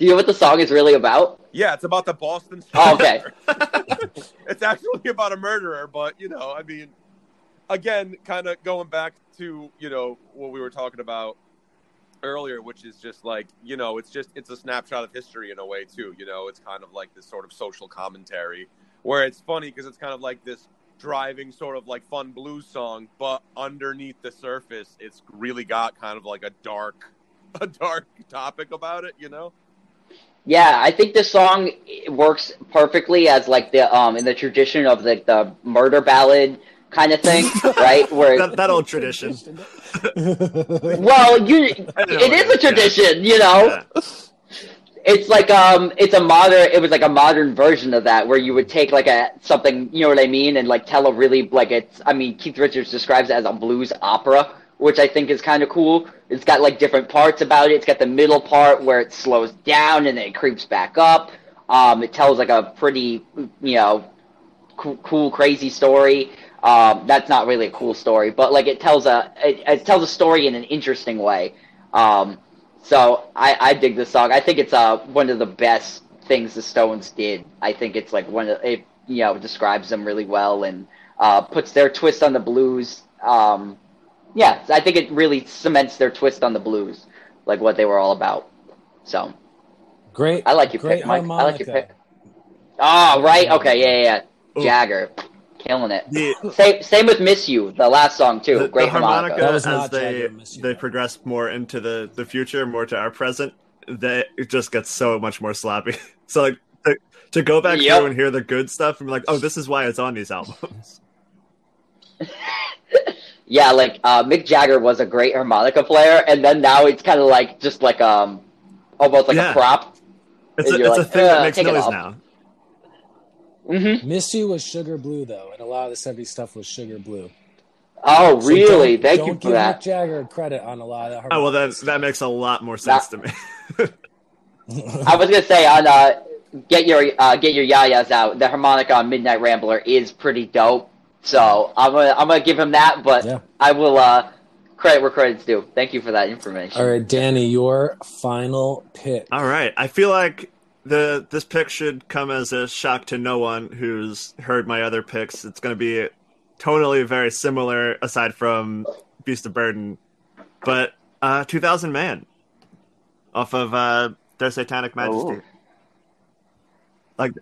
[SPEAKER 3] Do you know what the song is really about?
[SPEAKER 1] Yeah, it's about the Boston.
[SPEAKER 3] Oh, okay.
[SPEAKER 1] it's actually about a murderer, but you know, I mean, again, kind of going back to you know what we were talking about earlier, which is just like you know, it's just it's a snapshot of history in a way too. You know, it's kind of like this sort of social commentary where it's funny because it's kind of like this driving sort of like fun blues song, but underneath the surface, it's really got kind of like a dark, a dark topic about it. You know.
[SPEAKER 3] Yeah, I think this song works perfectly as like the um in the tradition of like the murder ballad kind of thing, right? Where
[SPEAKER 4] that, that old tradition.
[SPEAKER 3] well, you it is a
[SPEAKER 4] is, yeah.
[SPEAKER 3] tradition, you know.
[SPEAKER 4] Yeah.
[SPEAKER 3] It's like um, it's a modern. It was like a modern version of that, where you would take like a something, you know what I mean, and like tell a really like it's. I mean, Keith Richards describes it as a blues opera, which I think is kind of cool. It's got like different parts about it. It's got the middle part where it slows down and then it creeps back up. Um, it tells like a pretty, you know, cool, cool crazy story. Um, that's not really a cool story, but like it tells a it, it tells a story in an interesting way. Um, so I, I dig this song. I think it's uh one of the best things the Stones did. I think it's like one of it you know describes them really well and uh, puts their twist on the blues. Um, yeah, I think it really cements their twist on the blues, like what they were all about. So
[SPEAKER 2] Great.
[SPEAKER 3] I like your
[SPEAKER 2] great
[SPEAKER 3] pick, Mike. I like your pick. Oh, right. Okay. Yeah, yeah. Yeah. Oh. Jagger, killing it.
[SPEAKER 4] The,
[SPEAKER 3] Same, same with "Miss You," the last song too.
[SPEAKER 4] the,
[SPEAKER 3] Great
[SPEAKER 4] the harmonica,
[SPEAKER 2] That was
[SPEAKER 4] as
[SPEAKER 2] not
[SPEAKER 4] they
[SPEAKER 2] Jagger,
[SPEAKER 4] they progress more into the the future, more to our present, they it just gets so much more sloppy. so like to, to go back
[SPEAKER 3] Yep.
[SPEAKER 4] through and hear the good stuff and be like, oh, this is why it's on these albums.
[SPEAKER 3] Yeah, like uh, Mick Jagger was a great harmonica player, and then now it's kind of like just like um, almost like
[SPEAKER 4] Yeah.
[SPEAKER 3] a prop.
[SPEAKER 4] It's a,
[SPEAKER 3] You're
[SPEAKER 4] it's a thing
[SPEAKER 3] "Uh,
[SPEAKER 4] that makes noise
[SPEAKER 3] off."
[SPEAKER 4] now.
[SPEAKER 3] hmm
[SPEAKER 2] Miss You was Sugar Blue though, and a lot of the '70s stuff was Sugar Blue.
[SPEAKER 3] Oh,
[SPEAKER 2] So
[SPEAKER 3] really?
[SPEAKER 2] don't-
[SPEAKER 3] Thank
[SPEAKER 2] don't
[SPEAKER 3] you for
[SPEAKER 2] give
[SPEAKER 3] that.
[SPEAKER 2] Mick Jagger credit on a lot of that.
[SPEAKER 4] Oh well, then
[SPEAKER 2] harmonica
[SPEAKER 4] that makes a lot more sense to me.
[SPEAKER 3] I was gonna say on uh, get your uh, get your yayas out. The harmonica on Midnight Rambler is pretty dope. So I'm gonna I'm gonna give him that, but
[SPEAKER 2] Yeah.
[SPEAKER 3] I will uh, credit where credit's due. Thank you for that information.
[SPEAKER 2] All right, Danny, your final pick.
[SPEAKER 4] All right, I feel like the this pick should come as a shock to no one who's heard my other picks. It's going to be totally very similar, aside from Beast of Burden, but uh, 2000 Man off of uh, Their Satanic Majesty.
[SPEAKER 3] Ooh.
[SPEAKER 4] Like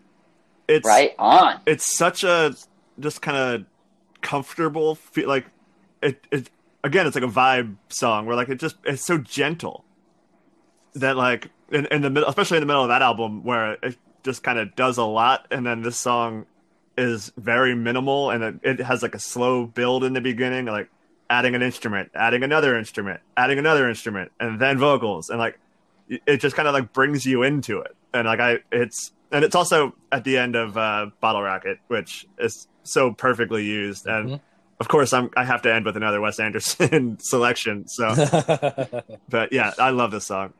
[SPEAKER 4] it's
[SPEAKER 3] Right on.
[SPEAKER 4] it's such a just kind of comfortable feel like it, it again it's like a vibe song where like it just it's so gentle that like in, in the middle especially in the middle of that album where it just kind of does a lot and then this song is very minimal and it, it has like a slow build in the beginning like adding an instrument adding another instrument adding another instrument and then vocals and like it just kind of like brings you into it. And like i it's and it's also at the end of uh bottle rocket which is so perfectly used and
[SPEAKER 2] Mhm.
[SPEAKER 4] of course i'm i have to end with another wes anderson selection so but yeah i love this song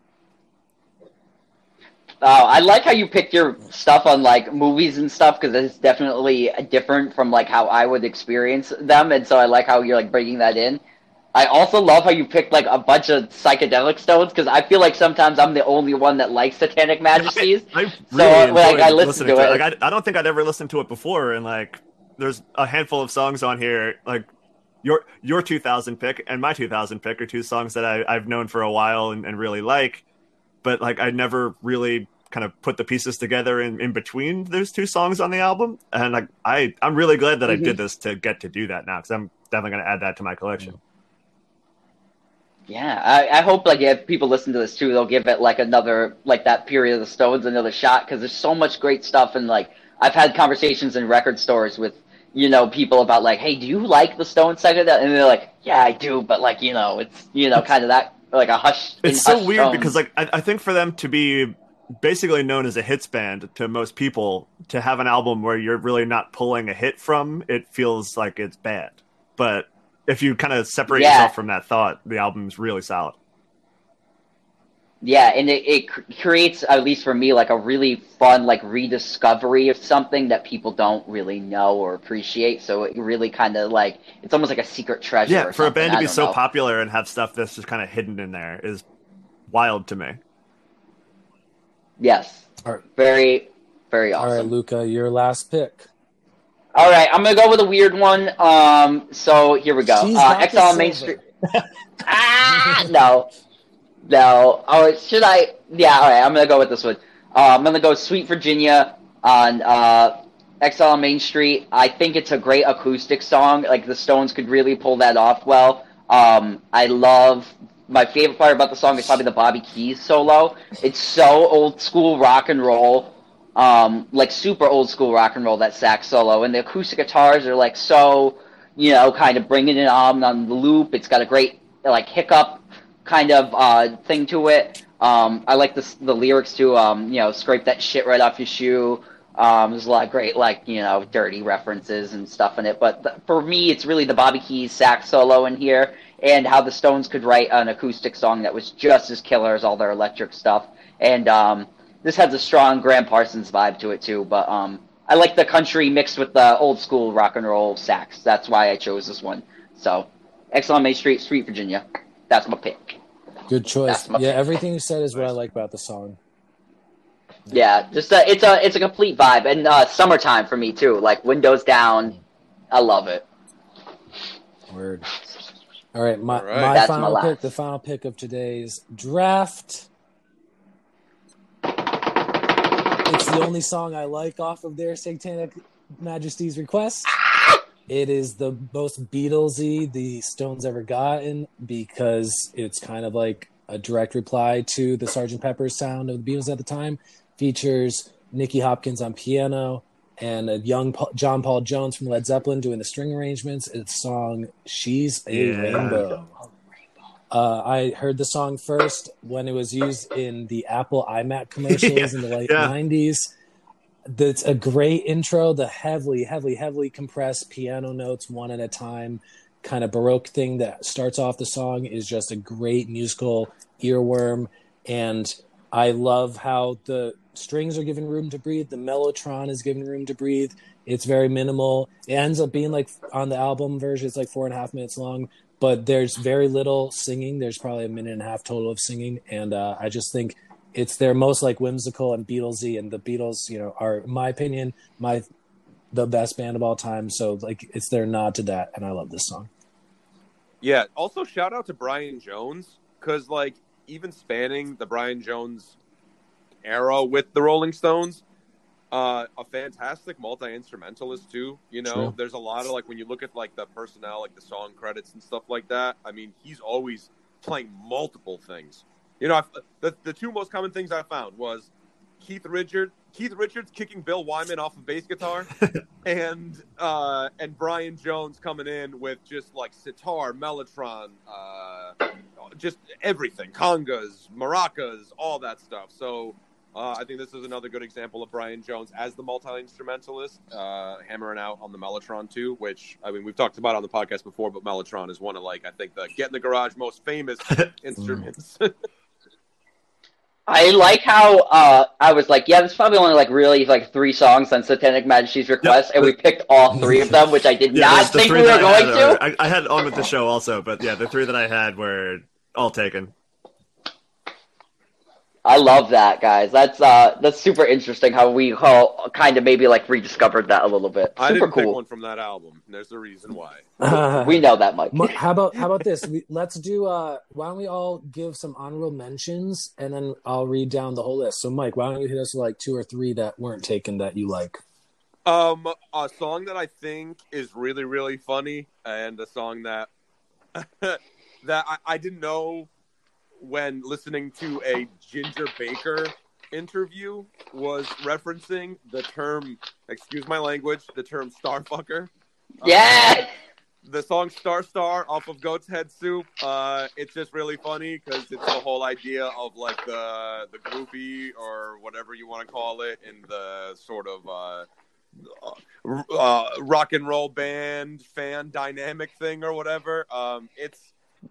[SPEAKER 3] Oh, I like how you picked your stuff on like movies and stuff because it's definitely different from like how I would experience them, and so I like how you're like bringing that in. I also love how you picked like a bunch of psychedelic stones because I feel like sometimes I'm the only one that likes Satanic Majesties.
[SPEAKER 4] I really
[SPEAKER 3] So, like, I listened
[SPEAKER 4] listening
[SPEAKER 3] to
[SPEAKER 4] to it.
[SPEAKER 3] it.
[SPEAKER 4] Like, I, I don't think I'd ever listened to it before, and like, there's a handful of songs on here, like your your 2000 pick and my 2000 pick are two songs that I, I've known for a while and, and really like, but like I never really kind of put the pieces together in, in between those two songs on the album, and like I I'm really glad that I
[SPEAKER 3] Mhm.
[SPEAKER 4] did this to get to do that now because I'm definitely going to add that to my collection.
[SPEAKER 3] Yeah, I, I hope like if people listen to this too, they'll give it like another like that period of the Stones another shot because there's so much great stuff and like I've had conversations in record stores with you know, people about like, hey, do you like the Stones second? And they're like, yeah, I do, but like, you know, it's you know, kind of that like a hush.
[SPEAKER 4] It's so weird tone. because like I, I think for them to be basically known as a hits band to most people, to have an album where you're really not pulling a hit from, it feels like it's bad. But if you kind of separate yeah. yourself from that thought, the album's really solid.
[SPEAKER 3] Yeah, and it, it creates, at least for me, like a really fun, like rediscovery of something that people don't really know or appreciate. So it really kind of like it's almost like a secret treasure.
[SPEAKER 4] Yeah, for
[SPEAKER 3] a
[SPEAKER 4] band to be so know. popular and have stuff that's just kind of hidden in there is wild to me.
[SPEAKER 3] Yes, right. very, very awesome.
[SPEAKER 2] All right, Luca, your last pick.
[SPEAKER 3] All right, I'm gonna go with a weird one. Um, so here we go. uh, Exile Main Street. ah, no. No. Oh, should I? Yeah. All right. I'm gonna go with this one. Uh, I'm gonna go Sweet Virginia on uh, Exile on Main Street. I think it's a great acoustic song. Like the Stones could really pull that off well. Um, I love. My favorite part about the song is probably the Bobby Keys solo. It's so old school rock and roll, um, like super old school rock and roll. That sax solo and the acoustic guitars are like so, you know, kind of bringing it on on the loop. It's got a great like hiccup kind of uh, thing to it. Um, I like the the lyrics to um, you know scrape that shit right off your shoe. Um, there's a lot of great like you know dirty references and stuff in it, but for me, it's really the Bobby Keys sax solo in here and how the Stones could write an acoustic song that was just as killer as all their electric stuff. And um, this has a strong Gram Parsons vibe to it too. But um, I like the country mixed with the old school rock and roll sax. That's why I chose this one. So, on Main Street, Sweet Virginia. That's my pick.
[SPEAKER 2] Good choice. Yeah, everything you said is what I like about the song.
[SPEAKER 3] Yeah, just a, it's a it's a complete vibe, and uh, summertime for me too. Like windows down, I love it.
[SPEAKER 2] Word. All right, my, All right. my final my pick, the final pick of today's draft. It's the only song I like off of their Satanic Majesty's request. It is the most Beatlesy the Stones ever gotten because it's kind of like a direct reply to the Sgt. Pepper's sound of the Beatles at the time. Features Nicky Hopkins on piano and a young John Paul Jones from Led Zeppelin doing the string arrangements. It's a song "She's a yeah. Rainbow." Uh, I heard the song first when it was used in the Apple iMac commercials yeah. in the late yeah. '90s that's a great intro. The heavily, heavily, heavily compressed piano notes, one at a time, kind of baroque thing that starts off the song is just a great musical earworm. And I love how the strings are given room to breathe. The mellotron is given room to breathe. It's very minimal. It ends up being like on the album version, it's like four and a half minutes long, but there's very little singing. There's probably a minute and a half total of singing. And uh, I just think it's their most like whimsical and Beatlesy, and the Beatles, you know, are my opinion my the best band of all time. So like it's their nod to that, and I love this song.
[SPEAKER 1] Yeah. Also, shout out to Brian Jones because like even spanning the Brian Jones era with the Rolling Stones, uh, a fantastic multi instrumentalist too. You know, True. there's a lot of like when you look at like the personnel, like the song credits and stuff like that. I mean, he's always playing multiple things. You know, I've, the the two most common things I found was Keith Richard, Keith Richards kicking Bill Wyman off of bass guitar, and uh, and Brian Jones coming in with just like sitar, mellotron, uh, just everything, congas, maracas, all that stuff. So uh, I think this is another good example of Brian Jones as the multi instrumentalist, uh, hammering out on the mellotron too. Which I mean, we've talked about on the podcast before, but mellotron is one of like I think the get in the garage most famous instruments.
[SPEAKER 3] I like how uh, I was like, yeah, there's probably only like really like three songs on Satanic Majesty's request, yep. and we picked all three of them, which I did yeah, not think we were going to.
[SPEAKER 4] I, I, had on with the show also, but yeah, the three that I had were all taken.
[SPEAKER 3] I love that, guys. That's uh, that's super interesting how we all kind of maybe like rediscovered that a little bit. Super
[SPEAKER 1] I didn't
[SPEAKER 3] cool.
[SPEAKER 1] pick one from that album. There's a reason why.
[SPEAKER 3] we know that, Mike.
[SPEAKER 2] How about how about this? We, let's do. Uh, why don't we all give some honorable mentions, and then I'll read down the whole list. So, Mike, why don't you hit us with like two or three that weren't taken that you like?
[SPEAKER 1] Um, a song that I think is really really funny, and a song that that I, I didn't know when listening to a Ginger Baker interview was referencing the term, excuse my language, the term starfucker.
[SPEAKER 3] Yeah.
[SPEAKER 1] the song "Star Star" off of Goat's Head Soup. Uh, it's just really funny because it's the whole idea of like the the groupie or whatever you want to call it, in the sort of uh, uh, rock and roll band fan dynamic thing or whatever. Um, it's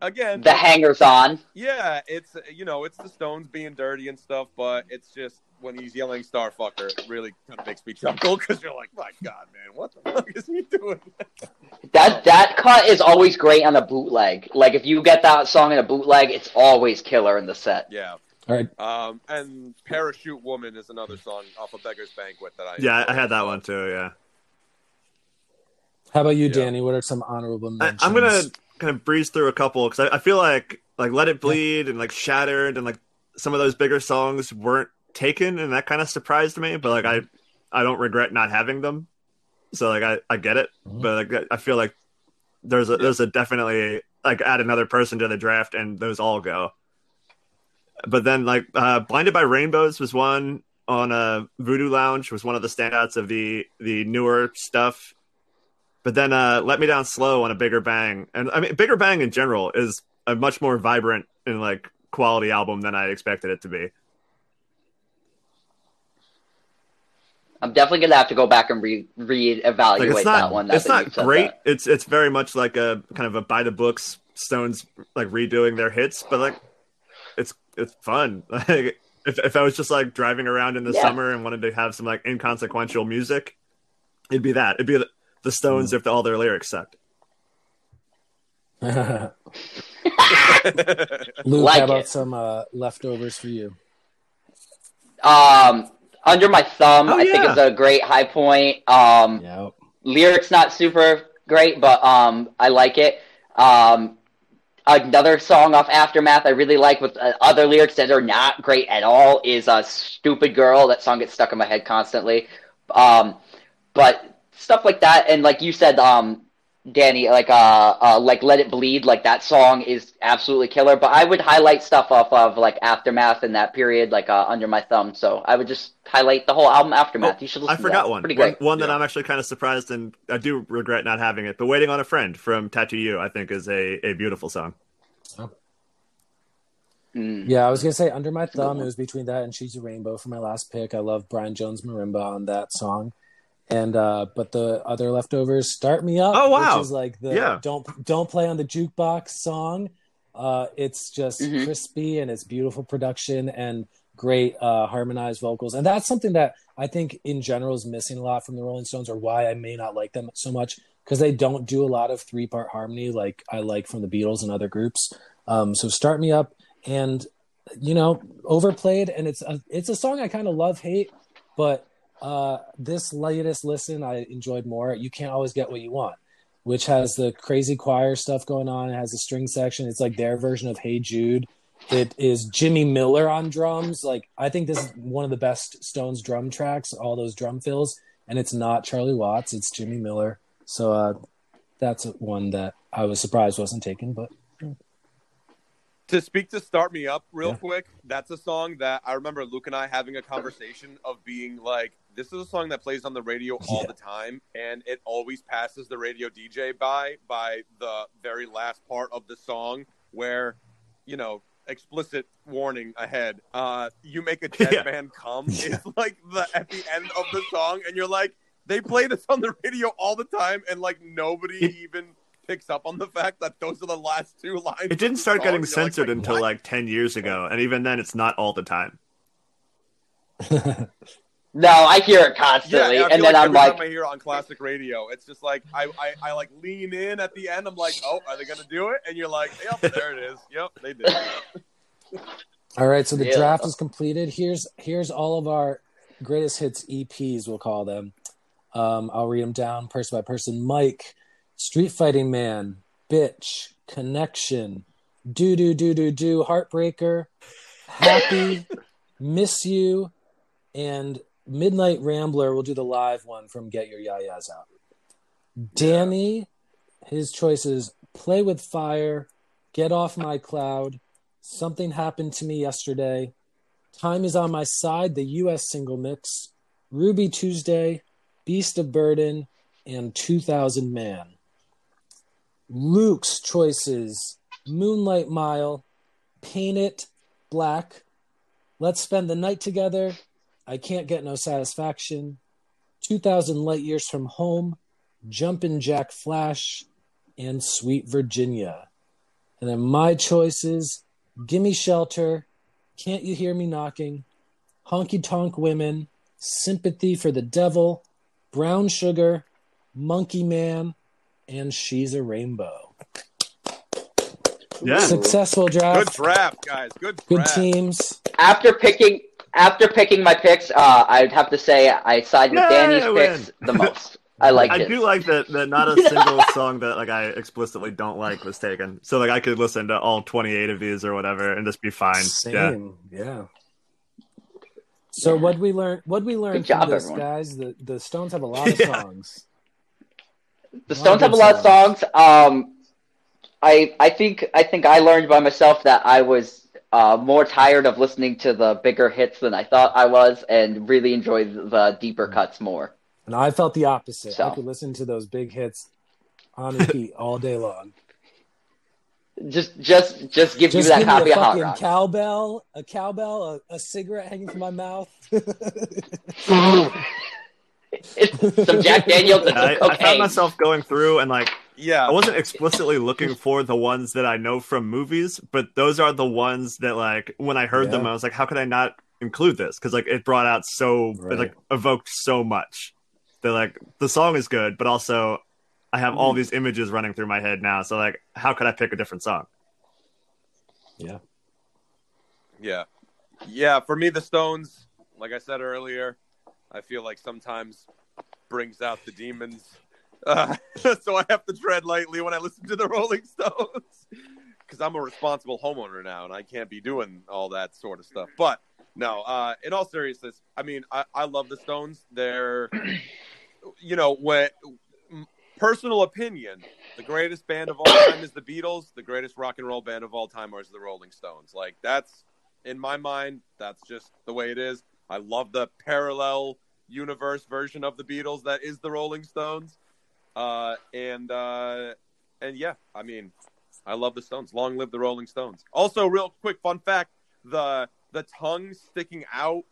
[SPEAKER 1] again
[SPEAKER 3] The hangers on.
[SPEAKER 1] yeah, it's you know it's the Stones being dirty and stuff, but it's just when he's yelling "Starfucker," it really kind of makes me chuckle because you're like, my God, man, what the fuck is he doing?
[SPEAKER 3] That that cut is always great on a bootleg. Like if you get that song in a bootleg, it's always killer in the set.
[SPEAKER 1] Yeah.
[SPEAKER 2] All right.
[SPEAKER 1] Um, and "Parachute Woman" is another song off of Beggar's Banquet that I
[SPEAKER 4] Yeah,
[SPEAKER 1] enjoy
[SPEAKER 4] I had that one too. Yeah,
[SPEAKER 2] How about you,
[SPEAKER 1] Yeah.
[SPEAKER 2] Danny? What are some honorable
[SPEAKER 4] I,
[SPEAKER 2] mentions?
[SPEAKER 4] I'm gonna kind of breeze through a couple because I, I feel like like "Let It Bleed" and like "Shattered" and like some of those bigger songs weren't taken, and that kind of surprised me. But like I, I don't regret not having them. So like I, I get it,
[SPEAKER 2] Mhm.
[SPEAKER 4] but like I feel like there's a there's a definitely like add another person to the draft, and those all go. But then like uh, "Blinded by Rainbows" was one on a Voodoo Lounge was one of the standouts of the the newer stuff. But then uh, "Let Me Down Slow" on a Bigger Bang, and I mean Bigger Bang in general is a much more vibrant and like quality album than I expected it to be.
[SPEAKER 3] I'm definitely gonna have to go back and re reevaluate
[SPEAKER 4] Like
[SPEAKER 3] that one. now
[SPEAKER 4] it's not great.
[SPEAKER 3] that.
[SPEAKER 4] It's it's very much like a kind of a by the books Stones like redoing their hits, but like it's it's fun. Like if if I was just like driving around in the
[SPEAKER 3] Yeah.
[SPEAKER 4] summer and wanted to have some like inconsequential music, it'd be that. It'd be the, the Stones if all their lyrics sucked.
[SPEAKER 2] Luke,
[SPEAKER 3] Like
[SPEAKER 2] how about
[SPEAKER 3] it.
[SPEAKER 2] some uh, leftovers for you?
[SPEAKER 3] Um, under my thumb,
[SPEAKER 4] Oh,
[SPEAKER 3] I think
[SPEAKER 4] yeah.
[SPEAKER 3] is a great high point. Um,
[SPEAKER 2] Yeah.
[SPEAKER 3] lyrics not super great, but um, I like it. Um, another song off Aftermath I really like with uh, other lyrics that are not great at all is uh, "Stupid Girl." That song gets stuck in my head constantly. Um, but stuff like that, and like you said, um, Danny, like uh, uh, like "Let It Bleed," like that song is absolutely killer. But I would highlight stuff off of like Aftermath in that period, like uh, under my thumb. So I would just highlight the whole album Aftermath.
[SPEAKER 4] Oh,
[SPEAKER 3] you should
[SPEAKER 4] I
[SPEAKER 3] listen. to
[SPEAKER 4] forgot
[SPEAKER 3] that.
[SPEAKER 4] one.
[SPEAKER 3] Pretty
[SPEAKER 4] One,
[SPEAKER 3] great.
[SPEAKER 4] one that
[SPEAKER 1] Yeah.
[SPEAKER 4] I'm actually kind of surprised and I do regret not having it. But "Waiting on a Friend" from Tattoo You, I think, is a, a beautiful song.
[SPEAKER 3] Mm.
[SPEAKER 2] Yeah, I was gonna say under my thumb, it was between that and She's a Rainbow for my last pick. I love Brian Jones marimba on that song. And uh but the other leftovers, Start Me Up,
[SPEAKER 4] Oh, wow.
[SPEAKER 2] which is like the
[SPEAKER 4] Yeah.
[SPEAKER 2] don't don't play on the jukebox song. Uh it's just
[SPEAKER 3] Mhm.
[SPEAKER 2] crispy and it's beautiful production and great uh harmonized vocals. And that's something that I think in general is missing a lot from the Rolling Stones or why I may not like them so much because they don't do a lot of three part harmony like I like from the Beatles and other groups. Um so Start Me Up and you know overplayed and it's a, it's a song i kind of love hate but uh this latest listen i enjoyed more you can't always get what you want which has the crazy choir stuff going on. It has a string section. It's like their version of hey jude. It is jimmy miller on drums. Like i think this is one of the best stones drum tracks all those drum fills. And it's not charlie watts it's jimmy miller. So uh that's one that i was surprised wasn't taken but
[SPEAKER 1] to speak to start me up real
[SPEAKER 2] Yeah.
[SPEAKER 1] quick that's a song that i remember luke and i having a conversation of being like this is a song that plays on the radio all
[SPEAKER 2] Yeah.
[SPEAKER 1] the time and it always passes the radio dj by by the very last part of the song where you know explicit warning ahead uh you make a dead
[SPEAKER 4] Yeah.
[SPEAKER 1] man come It's like the at the end of the song and you're like they play this on the radio all the time and like nobody
[SPEAKER 4] It-
[SPEAKER 1] even picks up on the fact that those are the last two lines
[SPEAKER 4] It didn't start getting
[SPEAKER 1] You're like,
[SPEAKER 4] censored until
[SPEAKER 1] what?
[SPEAKER 4] like 10 years ago. And even then, it's not all the time.
[SPEAKER 3] No, I hear it constantly,
[SPEAKER 1] Yeah, I feel
[SPEAKER 3] and then
[SPEAKER 1] like
[SPEAKER 3] I'm
[SPEAKER 1] every
[SPEAKER 3] like,
[SPEAKER 1] time I hear it on classic radio, it's just like I, I, I like lean in at the end. I'm like, oh, are they gonna do it? And you're like, yep, there it is. Yep, they did.
[SPEAKER 2] All right, so the
[SPEAKER 3] Yeah.
[SPEAKER 2] draft is completed. Here's here's all of our greatest hits EPs. We'll call them. Um, I'll read them down person by person. Mike, Street Fighting Man, Bitch, Connection, Do Do Do Do Do, Heartbreaker, Happy, Miss You, and Midnight Rambler. We'll do the live one from Get Your Yayas Out. Danny, his choices: Play with Fire, Get Off My Cloud. Something happened to me yesterday. Time is on my side, the US single mix. Ruby Tuesday, Beast of Burden, and 2000 Man. Luke's choices Moonlight Mile, Paint It Black, Let's Spend the Night Together, I Can't Get No Satisfaction, 2000 Light Years from Home, Jumpin' Jack Flash, and Sweet Virginia. And then my choices Gimme Shelter, Can't You Hear Me Knocking, Honky Tonk Women, Sympathy for the Devil, Brown Sugar, Monkey Man, and She's a Rainbow.
[SPEAKER 4] Yeah.
[SPEAKER 2] Successful draft.
[SPEAKER 1] Good
[SPEAKER 2] draft.
[SPEAKER 1] draft, guys. Good
[SPEAKER 2] Good
[SPEAKER 1] draft.
[SPEAKER 2] teams.
[SPEAKER 3] After picking after picking my picks, uh, I'd have to say I side with
[SPEAKER 4] Yeah,
[SPEAKER 3] Danny's
[SPEAKER 4] I
[SPEAKER 3] picks the most. I like
[SPEAKER 4] I
[SPEAKER 3] it.
[SPEAKER 4] do like that that not a single song that like I explicitly don't like was taken. So like I could listen to all 28 of these or whatever and just be fine.
[SPEAKER 2] Same. Yeah. So what we learn? What we learn
[SPEAKER 3] Good job,
[SPEAKER 2] this,
[SPEAKER 3] everyone.
[SPEAKER 2] guys? The the Stones have a lot of
[SPEAKER 4] Yeah.
[SPEAKER 2] songs.
[SPEAKER 3] The Stones have a lot of songs. Um, I I think I think I learned by myself that I was uh, more tired of listening to the bigger hits than I thought I was, and really enjoyed the deeper cuts more.
[SPEAKER 2] And I felt the opposite.
[SPEAKER 3] So.
[SPEAKER 2] I could listen to those big hits on repeat all day long.
[SPEAKER 3] Just just just give
[SPEAKER 2] Just
[SPEAKER 3] you that
[SPEAKER 2] give me
[SPEAKER 3] copy
[SPEAKER 2] a
[SPEAKER 3] of Hot Rocks.
[SPEAKER 2] cowbell, a cowbell, a, a cigarette hanging from my mouth.
[SPEAKER 3] some Jack Daniels and some
[SPEAKER 4] I, I found myself going through and like
[SPEAKER 1] Yeah.
[SPEAKER 4] I wasn't explicitly looking for the ones that I know from movies, but those are the ones that like when I heard them, I was like, how could I not include this? Because like it brought out so
[SPEAKER 2] Right.
[SPEAKER 4] it like evoked so much. That like the song is good, but also I have
[SPEAKER 2] Mm-hmm.
[SPEAKER 4] all these images running through my head now. So like, how could I pick a different song?
[SPEAKER 2] yeah.
[SPEAKER 1] Yeah. Yeah, for me the Stones, like I said earlier, I feel like sometimes brings out the demons. Uh, so I have to tread lightly when I listen to the Rolling Stones cuz I'm a responsible homeowner now and I can't be doing all that sort of stuff. But no, uh in all seriousness, I mean, I I love the Stones. They're you know, when personal opinion, the greatest band of all time is the Beatles. The greatest rock and roll band of all time is the Rolling Stones. Like that's in my mind, that's just the way it is. I love the parallel universe version of the Beatles that is the Rolling Stones. Uh, and uh, and yeah, I mean, I love the Stones. Long live the Rolling Stones. Also, real quick fun fact: the the tongue sticking out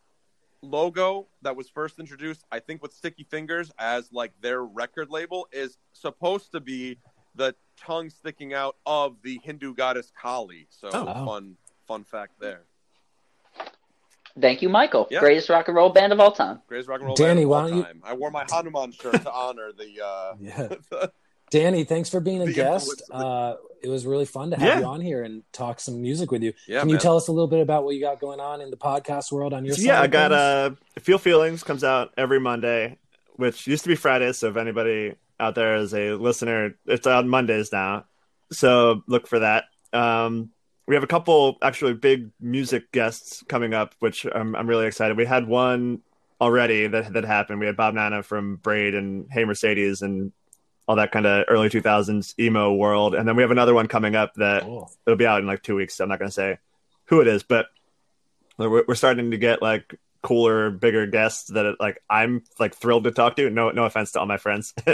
[SPEAKER 1] logo that was first introduced, I think, with Sticky Fingers as like their record label, is supposed to be the tongue sticking out of the Hindu goddess Kali. So
[SPEAKER 4] Oh.
[SPEAKER 2] Wow.
[SPEAKER 1] fun, fun fact there.
[SPEAKER 3] Thank you, Michael.
[SPEAKER 1] Yeah.
[SPEAKER 3] Greatest rock and roll band of all time.
[SPEAKER 1] Greatest rock and roll
[SPEAKER 2] Danny,
[SPEAKER 1] band of
[SPEAKER 2] why
[SPEAKER 1] all
[SPEAKER 2] don't you-
[SPEAKER 1] time. I wore my Hanuman shirt to honor the. Uh,
[SPEAKER 2] Yeah. Danny, thanks for being a guest.
[SPEAKER 1] the-
[SPEAKER 2] Uh, it was really fun to have
[SPEAKER 4] Yeah.
[SPEAKER 2] you on here and talk some music with you.
[SPEAKER 1] yeah,
[SPEAKER 2] Can you
[SPEAKER 1] man.
[SPEAKER 2] tell us a little bit about what you got going on in the podcast world on your
[SPEAKER 4] So,
[SPEAKER 2] side?
[SPEAKER 4] yeah, I got
[SPEAKER 2] things?
[SPEAKER 4] uh Feel Feelings comes out every Monday, which used to be Fridays. So if anybody out there is a listener, it's on Mondays now. So look for that. Um, we have a couple actually big music guests coming up, which I'm, I'm really excited. We had one already that that happened. We had Bob Nanna from Braid and Hey Mercedes and all that kind of early 2000s emo world, and then we have another one coming up that
[SPEAKER 2] Cool.
[SPEAKER 4] it'll be out in like two weeks. So I'm not going to say who it is, but we're, we're starting to get like cooler, bigger guests that like I'm like thrilled to talk to. No, no offense to all my friends,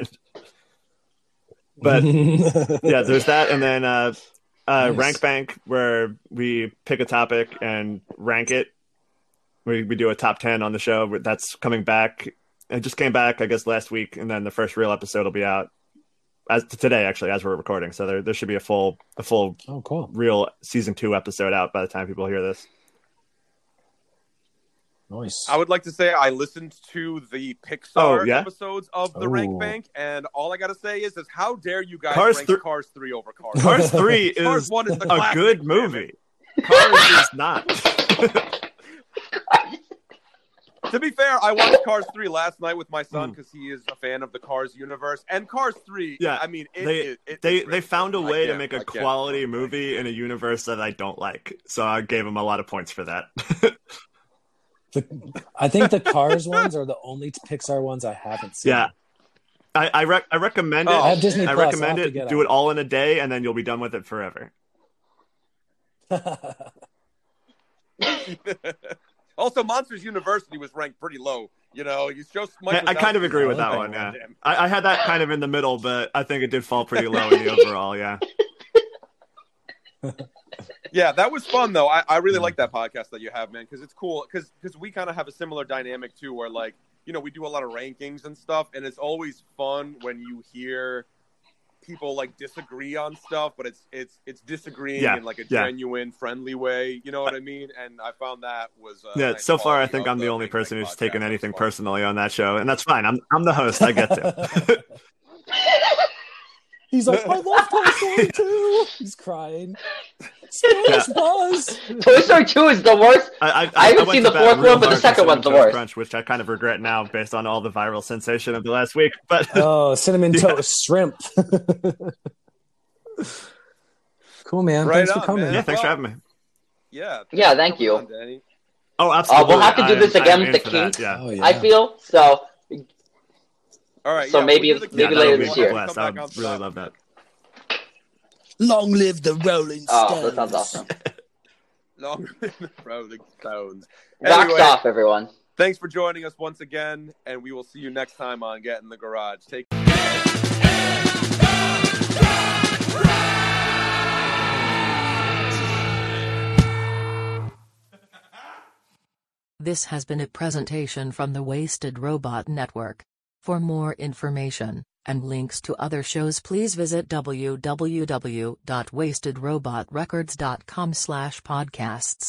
[SPEAKER 4] but yeah, there's that, and then uh, uh,
[SPEAKER 2] Nice.
[SPEAKER 4] Rank Bank where we pick a topic and rank it. We we do a top ten on the show. That's coming back. It just came back, I guess, last week, and then the first real episode will be out as today, actually, as we're recording. So there there should be a full a full
[SPEAKER 2] oh, cool.
[SPEAKER 4] real season two episode out by the time people hear this.
[SPEAKER 2] Nice.
[SPEAKER 1] I would like to say I listened to the Pixar
[SPEAKER 4] Oh, yeah?
[SPEAKER 1] episodes of the
[SPEAKER 2] Ooh.
[SPEAKER 1] Rank Bank, and all I got to say is, is how dare you guys
[SPEAKER 4] Cars
[SPEAKER 1] rank
[SPEAKER 4] thr-
[SPEAKER 1] Cars Three over Cars?
[SPEAKER 4] Cars three
[SPEAKER 1] Cars
[SPEAKER 4] is
[SPEAKER 1] One is the
[SPEAKER 4] a
[SPEAKER 1] classic,
[SPEAKER 4] good movie. Cars is not.
[SPEAKER 1] To be fair, I watched Cars Three last night with my son
[SPEAKER 4] Mm.
[SPEAKER 1] because he is a fan of the Cars universe, and Cars Three.
[SPEAKER 4] Yeah,
[SPEAKER 1] I mean, it,
[SPEAKER 4] they
[SPEAKER 1] it, it-
[SPEAKER 4] they they found a way to make
[SPEAKER 1] I
[SPEAKER 4] a
[SPEAKER 1] can't-
[SPEAKER 4] quality movie in a universe that I don't like. So I gave them a lot of points for that.
[SPEAKER 2] The, I think the Cars ones are the only Pixar ones I haven't seen.
[SPEAKER 4] Yeah. I I, rec- I recommend it.
[SPEAKER 1] Oh,
[SPEAKER 2] I have Disney Plus. I'll
[SPEAKER 4] recommend
[SPEAKER 2] have
[SPEAKER 4] it. Do
[SPEAKER 2] on
[SPEAKER 4] it all in a day, and then you'll be done with it forever.
[SPEAKER 1] also, Monsters University was ranked pretty low You know, you show
[SPEAKER 4] I, I kind of agree with that one. Yeah. I, I had that kind of in the middle, but I think it did fall pretty low in the overall. Yeah.
[SPEAKER 1] Yeah, that was fun though. I, I really
[SPEAKER 2] Yeah.
[SPEAKER 1] like that podcast that you have, man, because it's cool. Because because we kind of have a similar dynamic too, where like you know we do a lot of rankings and stuff, and it's always fun when you hear people like disagree on stuff, but it's it's it's disagreeing
[SPEAKER 4] Yeah,
[SPEAKER 1] in like a
[SPEAKER 4] yeah.
[SPEAKER 1] genuine, friendly way. You know what I mean? And I found that was uh,
[SPEAKER 4] Yeah.
[SPEAKER 1] nice
[SPEAKER 4] So far, I think I'm the only person who's taken anything personally on that show, and that's fine. I'm I'm the host. I get to.
[SPEAKER 2] He's like, I love Toy Story 2. He's crying. Smash Buzz.
[SPEAKER 3] Toy Story 2 is the worst.
[SPEAKER 4] I, I,
[SPEAKER 3] I haven't
[SPEAKER 4] went
[SPEAKER 3] seen the fourth one, but the second one's the worst.
[SPEAKER 4] Crunch, which I kind of regret now based on all the viral sensation of the last week. But
[SPEAKER 2] Oh, cinnamon
[SPEAKER 4] Yeah.
[SPEAKER 2] toast shrimp. cool, man.
[SPEAKER 1] Right
[SPEAKER 2] Thanks for coming.
[SPEAKER 1] man.
[SPEAKER 4] yeah, thanks for having me.
[SPEAKER 1] Yeah.
[SPEAKER 3] Yeah, thank you.
[SPEAKER 1] Come on, Danny.
[SPEAKER 4] Oh, uh, absolutely.
[SPEAKER 3] have to do
[SPEAKER 4] I'm-
[SPEAKER 3] this again with the
[SPEAKER 4] for
[SPEAKER 3] Kinks.
[SPEAKER 4] Yeah.
[SPEAKER 2] Oh, yeah.
[SPEAKER 3] I feel so.
[SPEAKER 1] All right.
[SPEAKER 3] So
[SPEAKER 1] yeah,
[SPEAKER 3] maybe-
[SPEAKER 1] we'll
[SPEAKER 3] maybe later this year.
[SPEAKER 4] Blast. I would really
[SPEAKER 1] that.
[SPEAKER 4] love that.
[SPEAKER 2] Long live the Rolling Stones.
[SPEAKER 3] Oh, that sounds awesome.
[SPEAKER 1] Long live the Rolling Stones.
[SPEAKER 3] Rocks
[SPEAKER 1] Anyway,
[SPEAKER 3] off, everyone.
[SPEAKER 1] thanks for joining us once again, and we will see you next time on Get in the Garage. Take
[SPEAKER 6] This has been a presentation from the Wasted Robot Network. For more information and links to other shows, please visit www.wastedrobotrecords.com/podcasts.